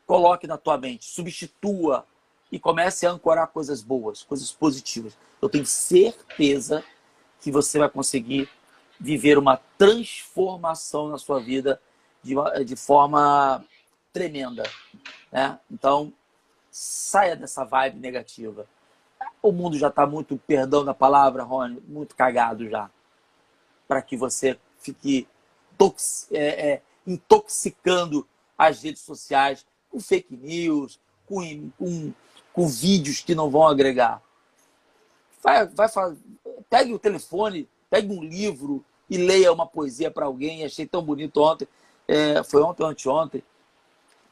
coloque na tua mente, substitua e comece a ancorar coisas boas, coisas positivas. Eu tenho certeza que você vai conseguir viver uma transformação na sua vida de, de forma tremenda. Né? Então, saia dessa vibe negativa. O mundo já está muito, perdão da palavra, Rony, muito cagado já. Para que você fique tox, é, é, intoxicando as redes sociais com fake news, com, com, com vídeos que não vão agregar. Vai, vai, pegue o telefone, pegue um livro e leia uma poesia para alguém. Achei tão bonito ontem. É, foi ontem ou anteontem.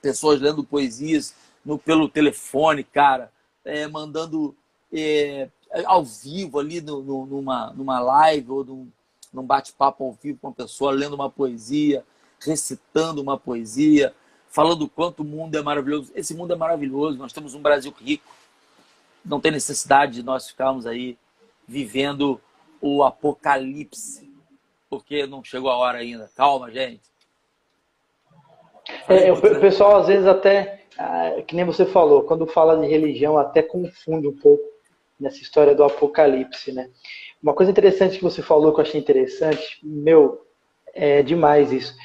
Pessoas lendo poesias no, pelo telefone, cara, é, mandando é, ao vivo ali no, no, numa, numa live ou num, num bate-papo ao vivo com uma pessoa, lendo uma poesia, recitando uma poesia falando quanto o mundo é maravilhoso. Esse mundo é maravilhoso, nós temos um Brasil rico. Não tem necessidade de nós ficarmos aí vivendo o apocalipse, porque não chegou a hora ainda. Calma, gente. É, o pessoal às vezes até, ah, que nem você falou, quando fala de religião até confunde um pouco nessa história do apocalipse, né? Uma coisa interessante que você falou que eu achei interessante, meu, é demais isso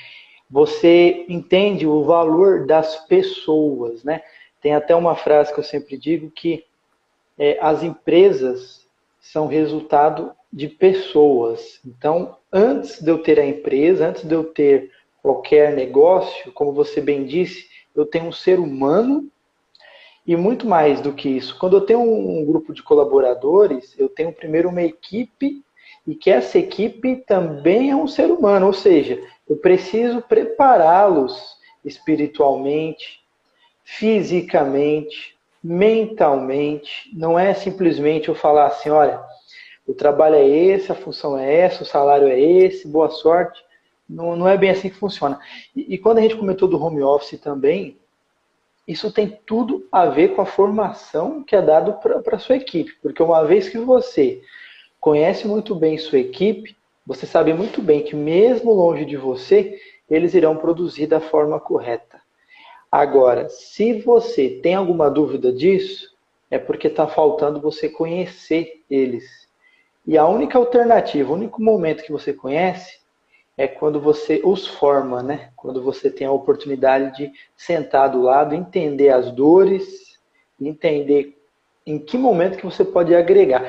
você entende o valor das pessoas, né? Tem até uma frase que eu sempre digo que é, as empresas são resultado de pessoas. Então, antes de eu ter a empresa, antes de eu ter qualquer negócio, como você bem disse, eu tenho um ser humano e muito mais do que isso. Quando eu tenho um grupo de colaboradores, eu tenho primeiro uma equipe e que essa equipe também é um ser humano, ou seja, eu preciso prepará-los espiritualmente, fisicamente, mentalmente. Não é simplesmente eu falar assim, olha, o trabalho é esse, a função é essa, o salário é esse, boa sorte. Não, não é bem assim que funciona. E, e quando a gente comentou do home office também, isso tem tudo a ver com a formação que é dado para a sua equipe. Porque uma vez que você conhece muito bem sua equipe, você sabe muito bem que, mesmo longe de você, eles irão produzir da forma correta. Agora, se você tem alguma dúvida disso, é porque está faltando você conhecer eles. E a única alternativa, o único momento que você conhece, é quando você os forma, né? Quando você tem a oportunidade de sentar do lado, entender as dores, entender em que momento que você pode agregar.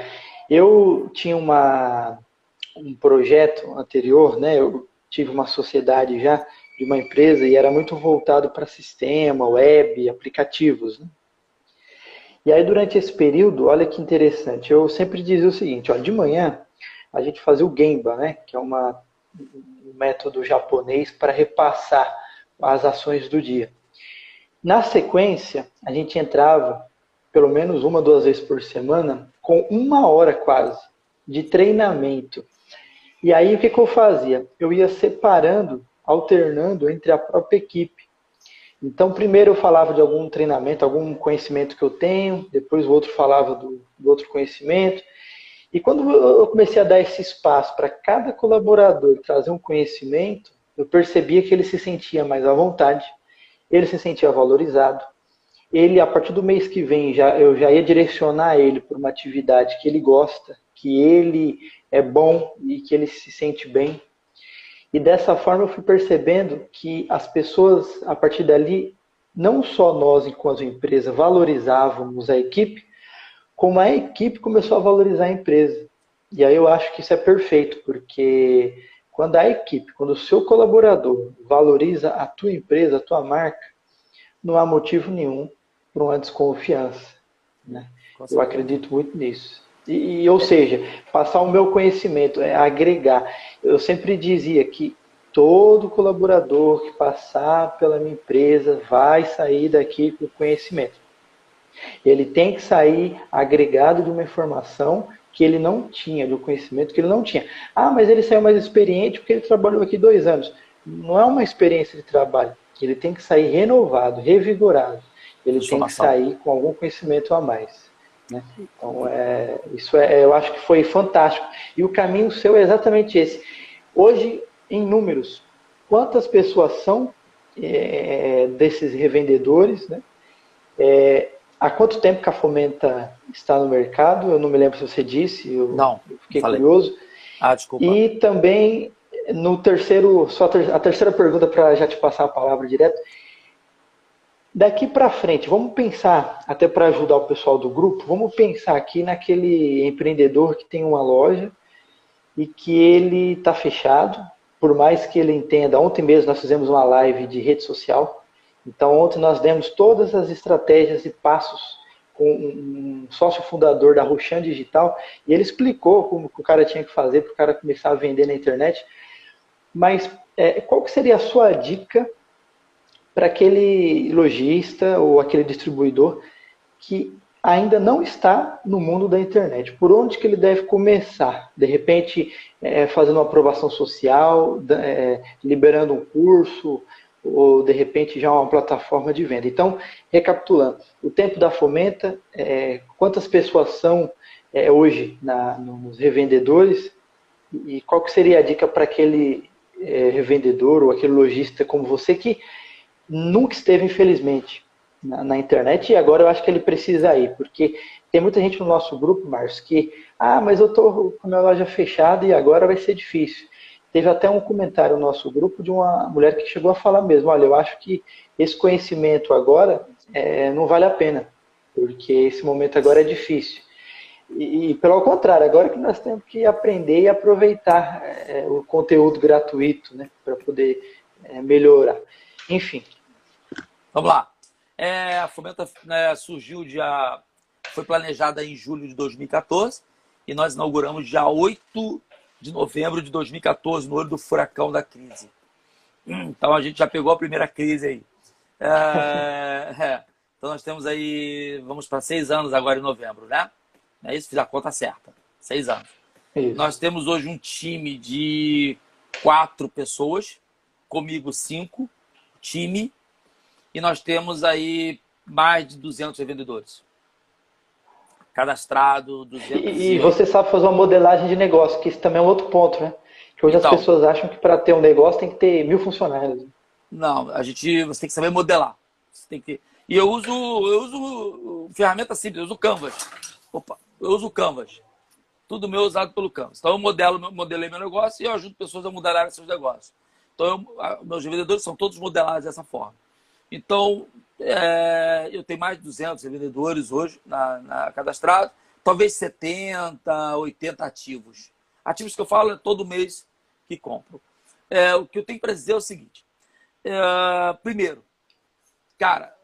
Eu tinha uma um projeto anterior, né? Eu tive uma sociedade já de uma empresa e era muito voltado para sistema, web, aplicativos. Né? E aí durante esse período, olha que interessante, eu sempre dizia o seguinte, ó, de manhã a gente fazia o Gemba, né? Que é uma, um método japonês para repassar as ações do dia. Na sequência, a gente entrava pelo menos uma, duas vezes por semana com uma hora quase de treinamento E aí o que, que eu fazia? Eu ia separando, alternando entre a própria equipe. Então, primeiro eu falava de algum treinamento, algum conhecimento que eu tenho, depois o outro falava do, do outro conhecimento. E quando eu comecei a dar esse espaço para cada colaborador trazer um conhecimento, eu percebia que ele se sentia mais à vontade, ele se sentia valorizado. Ele, a partir do mês que vem, já, eu já ia direcionar ele para uma atividade que ele gosta, que ele é bom e que ele se sente bem. E dessa forma eu fui percebendo que as pessoas, a partir dali, não só nós, enquanto empresa, valorizávamos a equipe, como a equipe começou a valorizar a empresa. E aí eu acho que isso é perfeito, porque quando a equipe, quando o seu colaborador valoriza a tua empresa, a tua marca, não há motivo nenhum para uma desconfiança. Né? Eu acredito muito nisso. E, ou seja, passar o meu conhecimento, é agregar. Eu sempre dizia que todo colaborador que passar pela minha empresa vai sair daqui com conhecimento. Ele tem que sair agregado de uma informação que ele não tinha, do conhecimento que ele não tinha. Ah, mas ele saiu mais experiente porque ele trabalhou aqui dois anos. Não é uma experiência de trabalho. Ele tem que sair renovado, revigorado. Ele tem que sair com algum conhecimento a mais. Né? Então, é, isso é, eu acho que foi fantástico. E o caminho seu é exatamente esse. Hoje, em números, quantas pessoas são é, desses revendedores, né? É, Há quanto tempo que a Fomenta está no mercado? Eu não me lembro se você disse. Eu não. Fiquei falei. curioso. Ah, desculpa. E também no terceiro, só a terceira pergunta para já te passar a palavra direto. Daqui para frente, vamos pensar, até para ajudar o pessoal do grupo, vamos pensar aqui naquele empreendedor que tem uma loja e que ele está fechado, por mais que ele entenda. Ontem mesmo nós fizemos uma live de rede social então, ontem nós demos todas as estratégias e passos com um sócio fundador da Rochan Digital e ele explicou como o cara tinha que fazer para o cara começar a vender na internet. Mas é, qual que seria a sua dica para aquele lojista ou aquele distribuidor que ainda não está no mundo da internet? Por onde que ele deve começar? De repente, é, fazendo uma aprovação social, é, liberando um curso, ou de repente já uma plataforma de venda. Então, recapitulando, o tempo da Fomenta, é, quantas pessoas são é, hoje na, nos revendedores e qual que seria a dica para aquele é, revendedor ou aquele lojista como você que nunca esteve, infelizmente, na, na, internet e agora eu acho que ele precisa ir, porque tem muita gente no nosso grupo, Márcio, que, ah, mas eu estou com a minha loja fechada e agora vai ser difícil. Teve até um comentário no nosso grupo de uma mulher que chegou a falar mesmo: olha, eu acho que esse conhecimento agora é, não vale a pena, porque esse momento agora é difícil. E, e, pelo contrário, agora que nós temos que aprender e aproveitar é, o conteúdo gratuito né, para poder é, melhorar. Enfim. Vamos lá. É, a Fomenta né, surgiu dia. Foi planejada em julho de 2014 e nós inauguramos dia 8 de novembro de 2014, no olho do furacão da crise. Então a gente já pegou a primeira crise aí. É, é. Então nós temos aí, vamos para seis anos agora em novembro, né? É isso, fiz a conta certa. Seis anos. Isso. Nós temos hoje um time de quatro pessoas, comigo cinco, time, e nós temos aí mais de 200 vendedores cadastrado, 200... E, e você sabe fazer uma modelagem de negócio, que isso também é um outro ponto, né? Que hoje então, as pessoas acham que para ter um negócio tem que ter mil funcionários. Não, a gente, você tem que saber modelar. Você tem que... E eu uso, eu uso ferramenta simples, eu uso Canvas. Opa, eu uso Canvas. Tudo meu é usado pelo Canvas. Então eu modelo, modelei meu negócio e eu ajudo pessoas a mudarem seus negócios. Então eu, meus vendedores são todos modelados dessa forma. Então, é, eu tenho mais de 200 vendedores hoje na, na cadastrado, talvez 70, 80 ativos. Ativos que eu falo é todo mês que compro. É, o que eu tenho para dizer é o seguinte: é, primeiro, cara,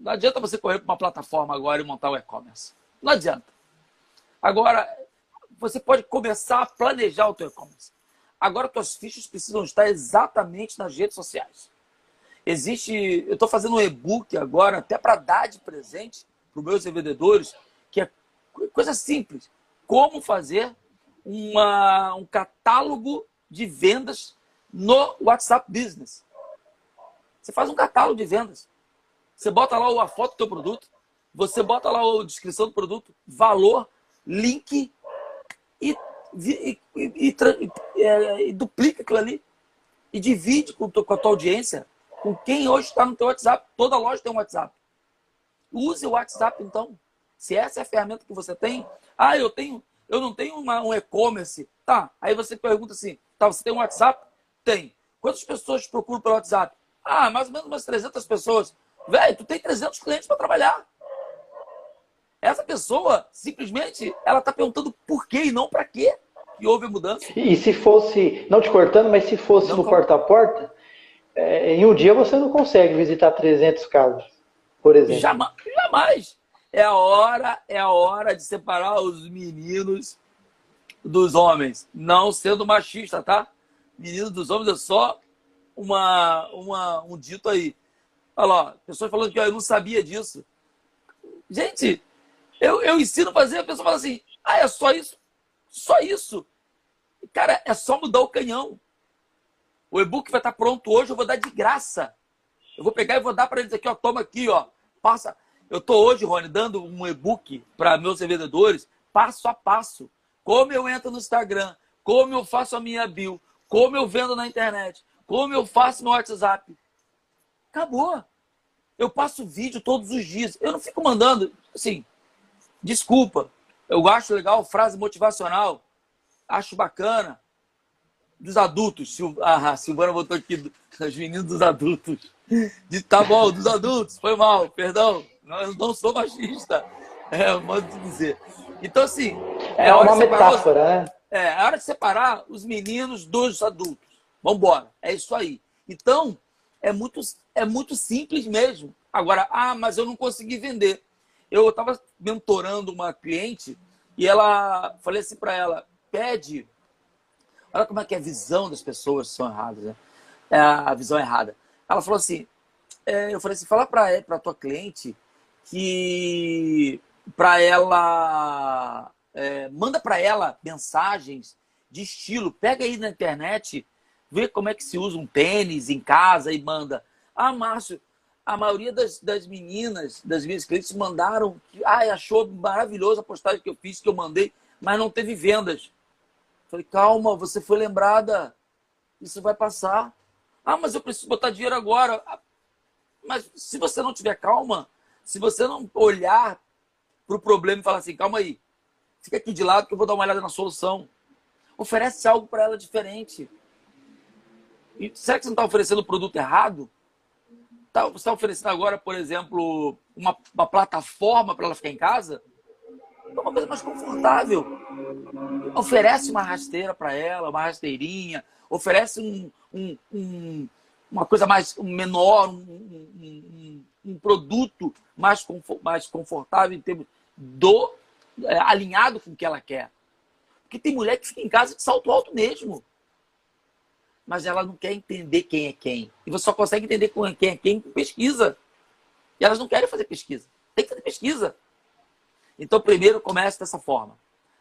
não adianta você correr para uma plataforma agora e montar o e-commerce. Não adianta. Agora, você pode começar a planejar o teu e-commerce. Agora, suas fichas precisam estar exatamente nas redes sociais. Existe, eu estou fazendo um e-book agora, até para dar de presente para os meus vendedores, que é coisa simples. Como fazer uma, um catálogo de vendas no WhatsApp Business. Você faz um catálogo de vendas. Você bota lá a foto do teu produto, você bota lá a descrição do produto, valor, link e, e, e, e duplica aquilo ali. E divide com, com a tua audiência, com quem hoje está no teu WhatsApp. Toda loja tem um WhatsApp. Use o WhatsApp, então. Se essa é a ferramenta que você tem, ah, eu tenho, eu não tenho uma, um e-commerce. Tá. Aí você pergunta assim, tá, você tem um WhatsApp? Tem. Quantas pessoas te procuram pelo WhatsApp? Ah, mais ou menos umas 300 pessoas. Velho, tu tem 300 clientes para trabalhar. Essa pessoa, simplesmente, ela está perguntando por quê e não para quê que houve a mudança. E se fosse, não te cortando, mas se fosse não no porta a porta, é, em um dia você não consegue visitar 300 casas, por exemplo. Jamais, jamais. É a hora, é a hora de separar os meninos dos homens, não sendo machista, tá? Menino dos homens é só uma, uma, um dito aí. Olha lá, pessoas falando que eu não sabia disso. Gente, eu, eu ensino a fazer, a pessoa fala assim, ah, é só isso? Só isso. Cara, é só mudar o canhão. O e-book vai estar pronto hoje, eu vou dar de graça. Eu vou pegar e vou dar para eles aqui, ó, toma aqui, ó. Passa. Eu estou hoje, Rony, dando um e-book para meus vendedores, passo a passo. Como eu entro no Instagram, como eu faço a minha bio, como eu vendo na internet, como eu faço no WhatsApp. Acabou. Eu passo vídeo todos os dias. Eu não fico mandando, assim, Desculpa. Eu acho legal frase motivacional. Acho bacana. Dos adultos. Sil... Ah, a Silvana botou aqui os meninos dos adultos. De, tá bom, dos adultos. Foi mal, perdão. Eu não sou machista. É, eu modo de dizer. Então, assim. É, é uma metáfora, né? É, é hora de separar os meninos dos adultos. Vamos embora. É isso aí. Então, é muito, é muito simples mesmo. Agora, ah, mas eu não consegui vender. Eu estava mentorando uma cliente e ela falei assim para ela: pede. Olha como é que é a visão das pessoas são erradas, né? É a visão errada. Ela falou assim: é, eu falei assim, fala para a tua cliente que para ela é, manda para ela mensagens de estilo. Pega aí na internet, vê como é que se usa um tênis em casa e manda. Ah, Márcio, a maioria das, das meninas, das minhas clientes, mandaram ah, achou maravilhosa a postagem que eu fiz, que eu mandei, mas não teve vendas. Falei, calma, você foi lembrada. Isso vai passar. Ah, mas eu preciso botar dinheiro agora. Ah, mas se você não tiver calma, se você não olhar para o problema e falar assim, calma aí, fica aqui de lado que eu vou dar uma olhada na solução. Oferece algo para ela diferente. E será que você não está oferecendo o produto errado? Tá, você está oferecendo agora, por exemplo, uma, uma plataforma para ela ficar em casa? É uma coisa mais confortável. Oferece uma rasteira para ela, uma rasteirinha, oferece um, um, um, uma coisa mais menor, um, um produto mais, mais confortável em termos do é, alinhado com o que ela quer. Porque tem mulher que fica em casa de salto alto mesmo mas ela não quer entender quem é quem. E você só consegue entender quem é quem com pesquisa. E elas não querem fazer pesquisa. Tem que fazer pesquisa. Então, primeiro, comece dessa forma.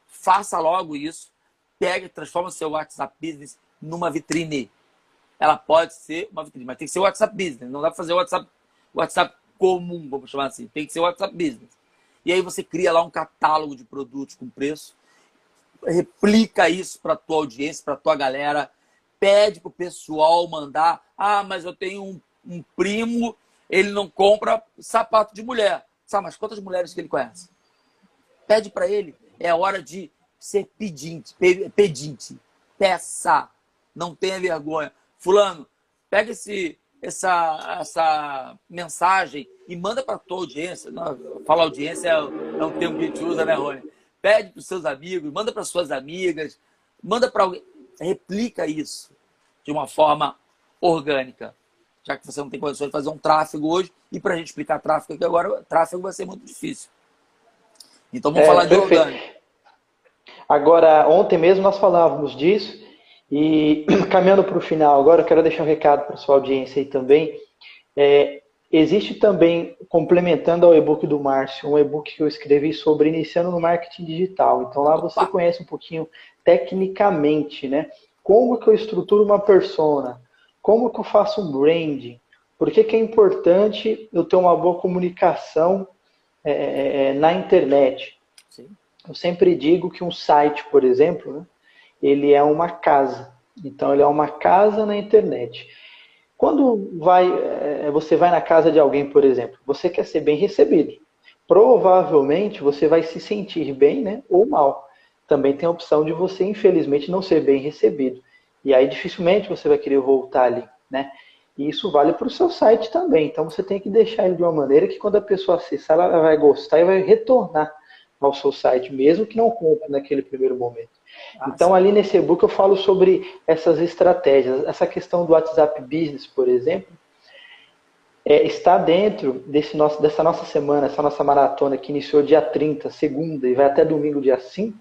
Faça logo isso. Pegue, transforma seu WhatsApp Business numa vitrine. Ela pode ser uma vitrine, mas tem que ser WhatsApp Business. Não dá para fazer WhatsApp, WhatsApp comum, vamos chamar assim. Tem que ser WhatsApp Business. E aí você cria lá um catálogo de produtos com preço. Replica isso para tua audiência, para tua galera pede para o pessoal mandar. Ah, mas eu tenho um, um, primo, ele não compra sapato de mulher. Sabe, mas quantas mulheres que ele conhece? Pede para ele. É hora de ser pedinte, pedinte. Peça. Não tenha vergonha. Fulano, pega esse, essa, essa mensagem e manda para a tua audiência. Não, falar audiência é, é um termo que a gente usa, né, Rony? Pede para os seus amigos, manda para suas amigas, manda para alguém replica isso de uma forma orgânica. Já que você não tem condições de fazer um tráfego hoje, e para a gente explicar tráfego aqui agora, tráfego vai ser muito difícil. Então vamos é, falar perfeito. de orgânico. Agora, ontem mesmo nós falávamos disso, e caminhando para o final, agora eu quero deixar um recado para a sua audiência aí também. É, existe também, complementando ao e-book do Márcio, um e-book que eu escrevi sobre iniciando no marketing digital. Então lá você conhece um pouquinho tecnicamente, né? Como que eu estruturo uma persona? Como que eu faço um branding? Por que, que é importante eu ter uma boa comunicação é, é, é, na internet? Sim. Eu sempre digo que um site, por exemplo, né, ele é uma casa. Então, ele é uma casa na internet. Quando vai, é, você vai na casa de alguém, por exemplo, você quer ser bem recebido. Provavelmente você vai se sentir bem né, ou mal. Também tem a opção de você, infelizmente, não ser bem recebido. E aí dificilmente você vai querer voltar ali. Né? E isso vale para o seu site também. Então você tem que deixar ele de uma maneira que quando a pessoa acessar, ela vai gostar e vai retornar ao seu site, mesmo que não compre naquele primeiro momento. Ah, então, sim. ali nesse e-book eu falo sobre essas estratégias. Essa questão do WhatsApp Business, por exemplo, é, está dentro desse nosso, dessa nossa semana, essa nossa maratona que iniciou dia 30, segunda, e vai até domingo, dia 5.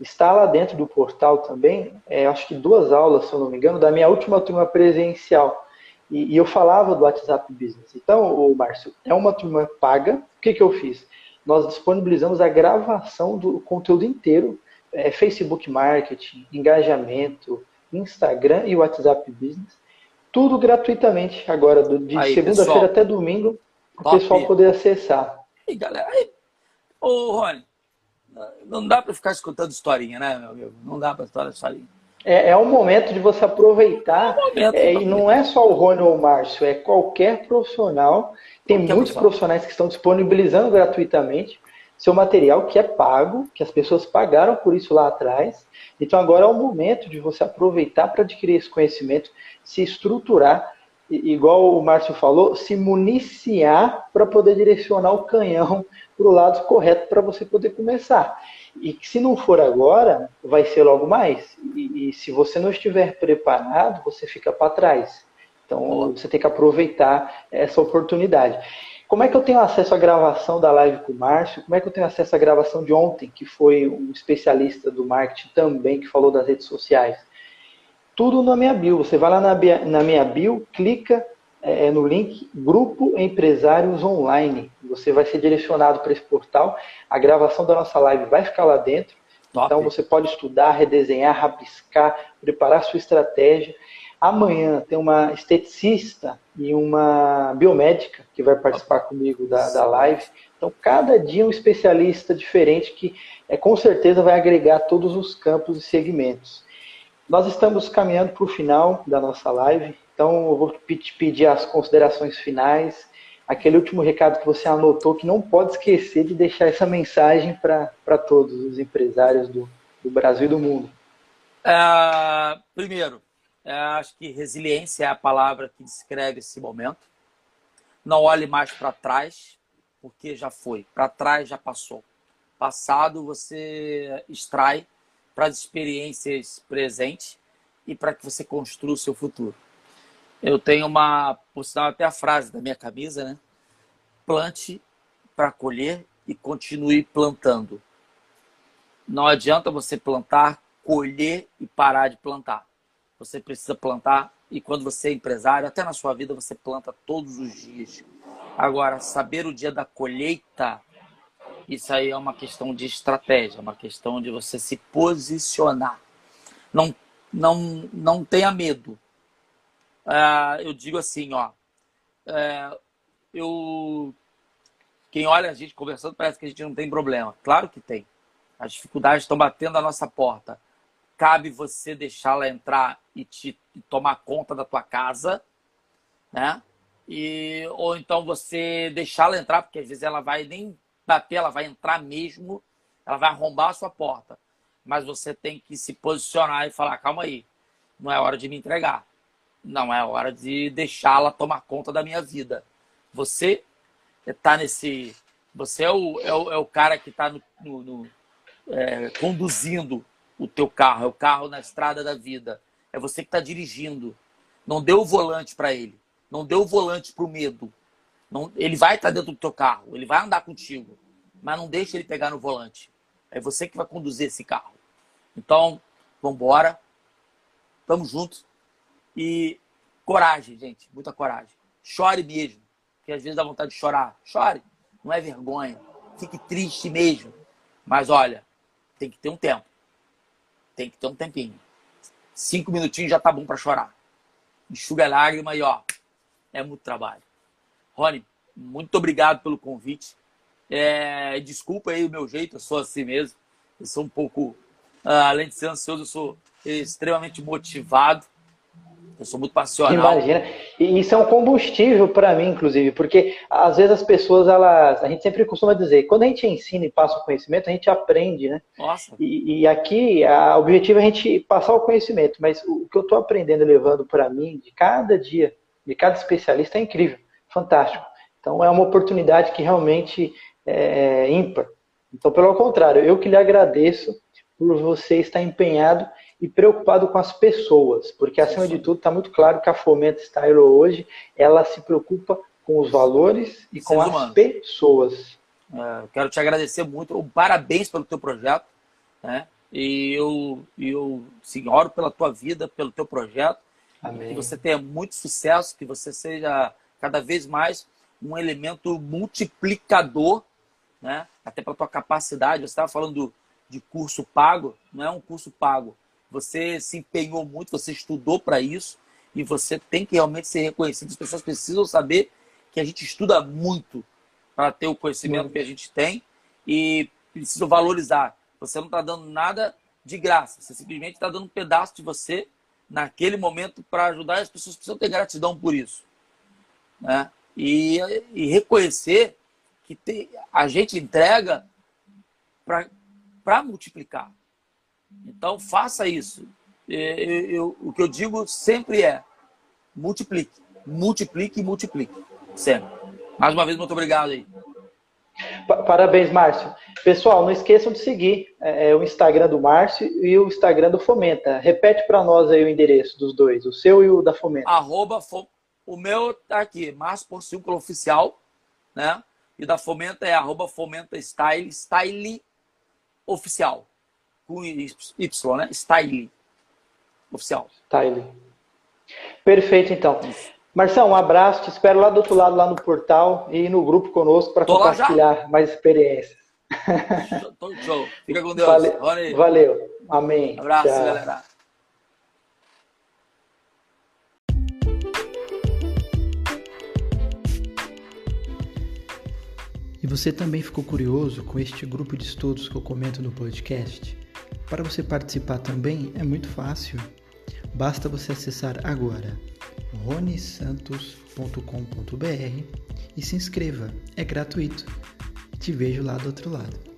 Está lá dentro do portal também, é, acho que duas aulas, se eu não me engano, da minha última turma presencial e, e, eu falava do WhatsApp Business. Então, o Márcio, é uma turma paga. O que, que eu fiz? Nós disponibilizamos a gravação do conteúdo inteiro, é, Facebook Marketing, engajamento, Instagram e WhatsApp Business. Tudo gratuitamente agora, de segunda-feira até domingo, para o pessoal poder acessar. E galera, aí, ô Rony, não dá para ficar escutando historinha, né, meu amigo? Não dá para escutar historinha. É, é um momento de você aproveitar. É um é, e não é só o Rony ou o Márcio, é qualquer profissional. Tem qualquer muitos profissionais que estão disponibilizando gratuitamente seu material que é pago, que as pessoas pagaram por isso lá atrás. Então agora é o momento de você aproveitar para adquirir esse conhecimento, se estruturar, igual o Márcio falou, se municiar para poder direcionar o canhão para o lado correto para você poder começar. E que se não for agora, vai ser logo mais. E, e se você não estiver preparado, você fica para trás. Então você tem que aproveitar essa oportunidade. Como é que eu tenho acesso à gravação da live com o Márcio? Como é que eu tenho acesso à gravação de ontem, que foi um especialista do marketing também, que falou das redes sociais? Tudo na minha bio. Você vai lá na, na minha bio, clica é, no link Grupo Empresários Online. Você vai ser direcionado para esse portal. A gravação da nossa live vai ficar lá dentro. Top. Então você pode estudar, redesenhar, rabiscar, preparar sua estratégia. Amanhã tem uma esteticista e uma biomédica que vai participar comigo da, da live. Então, cada dia um especialista diferente que é, com certeza vai agregar todos os campos e segmentos. Nós estamos caminhando para o final da nossa live. Então, eu vou te pedir as considerações finais, aquele último recado que você anotou, que não pode esquecer de deixar essa mensagem para todos os empresários do, do, Brasil e do mundo. Uh, primeiro, uh, acho que resiliência é a palavra que descreve esse momento. Não olhe mais para trás, porque já foi. Para trás já passou. Passado você extrai para as experiências presentes e para que você construa o seu futuro. Eu tenho uma, por sinal, até a frase da minha camisa, né? Plante para colher e continue plantando. Não adianta você plantar, colher e parar de plantar. Você precisa plantar e quando você é empresário, até na sua vida, você planta todos os dias. Agora, saber o dia da colheita, isso aí é uma questão de estratégia, é uma questão de você se posicionar. Não, não, não tenha medo é, eu digo assim, ó, é, eu quem olha a gente conversando parece que a gente não tem problema. Claro que tem. As dificuldades estão batendo a nossa porta. Cabe você deixá-la entrar e te e tomar conta da tua casa, né? E, ou então você deixá-la entrar, porque às vezes ela vai nem bater, ela vai entrar mesmo, ela vai arrombar a sua porta. Mas você tem que se posicionar e falar: calma aí, não é hora de me entregar. Não é hora de deixá-la tomar conta da minha vida. Você está nesse. Você é o, é o, é o cara que está no, no, no é, conduzindo o teu carro, é o carro na estrada da vida. É você que está dirigindo. Não dê o volante para ele. Não dê o volante para o medo. Não, ele vai estar tá dentro do teu carro, ele vai andar contigo, mas não deixe ele pegar no volante. É você que vai conduzir esse carro. Então, vamos embora. Tamo juntos. E coragem, gente, muita coragem. Chore mesmo, porque às vezes dá vontade de chorar. Chore, não é vergonha. Fique triste mesmo. Mas olha, tem que ter um tempo. tem que ter um tempinho. Cinco minutinhos já tá bom para chorar. Enxuga a lágrima e ó, é muito trabalho. Rony, muito obrigado pelo convite. É, desculpa aí o meu jeito, eu sou assim mesmo. Eu sou um pouco, ah, além de ser ansioso, eu sou extremamente motivado. Eu sou muito passional. Imagina. E isso é um combustível para mim, inclusive, porque às vezes as pessoas, elas, a gente sempre costuma dizer, quando a gente ensina e passa o conhecimento, a gente aprende, né? Nossa. E, e aqui, o objetivo é a gente passar o conhecimento, mas o que eu estou aprendendo e levando para mim, de cada dia, de cada especialista, é incrível, fantástico. Então é uma oportunidade que realmente é, é ímpar. Então, pelo contrário, eu que lhe agradeço por você estar empenhado e preocupado com as pessoas, porque acima de tudo está muito claro que a Fomenta Style hoje ela se preocupa com os valores e com as pessoas. É, quero te agradecer muito, parabéns pelo teu projeto, né? E eu, eu sim, oro pela tua vida, pelo teu projeto, Amém. que você tenha muito sucesso, que você seja cada vez mais um elemento multiplicador, né? Até para tua capacidade. Você estava falando de curso pago, não é um curso pago, você se empenhou muito, você estudou para isso e você tem que realmente ser reconhecido. As pessoas precisam saber que a gente estuda muito para ter o conhecimento que a gente tem e precisam valorizar. Você não está dando nada de graça, você simplesmente está dando um pedaço de você naquele momento para ajudar as pessoas precisam ter gratidão por isso. Né? E, e reconhecer que a gente entrega para multiplicar. Então, faça isso. Eu, eu, o que eu digo sempre é: multiplique, multiplique e multiplique. Sempre. Mais uma vez, muito obrigado aí. Parabéns, Márcio. Pessoal, não esqueçam de seguir é, é, o Instagram do Márcio e o Instagram do Fomenta. Repete para nós aí o endereço dos dois, o seu e o da Fomenta. Arroba, o meu tá aqui, Márcio Porciúncula Oficial, né? E da Fomenta é arroba Fomenta Style, Style Oficial com Y, né? Style. Oficial. Style. Perfeito, então. Marção, um abraço. Te espero lá do outro lado, lá no portal e no grupo conosco para compartilhar mais experiências. Show. Fica com Deus. Valeu. Valeu. Amém. abraço, Tchau. galera. E você também ficou curioso com este grupo de estudos que eu comento no podcast? Para você participar também é muito fácil. Basta você acessar agora ronesantos.com.br e se inscreva. É gratuito. Te vejo lá do outro lado.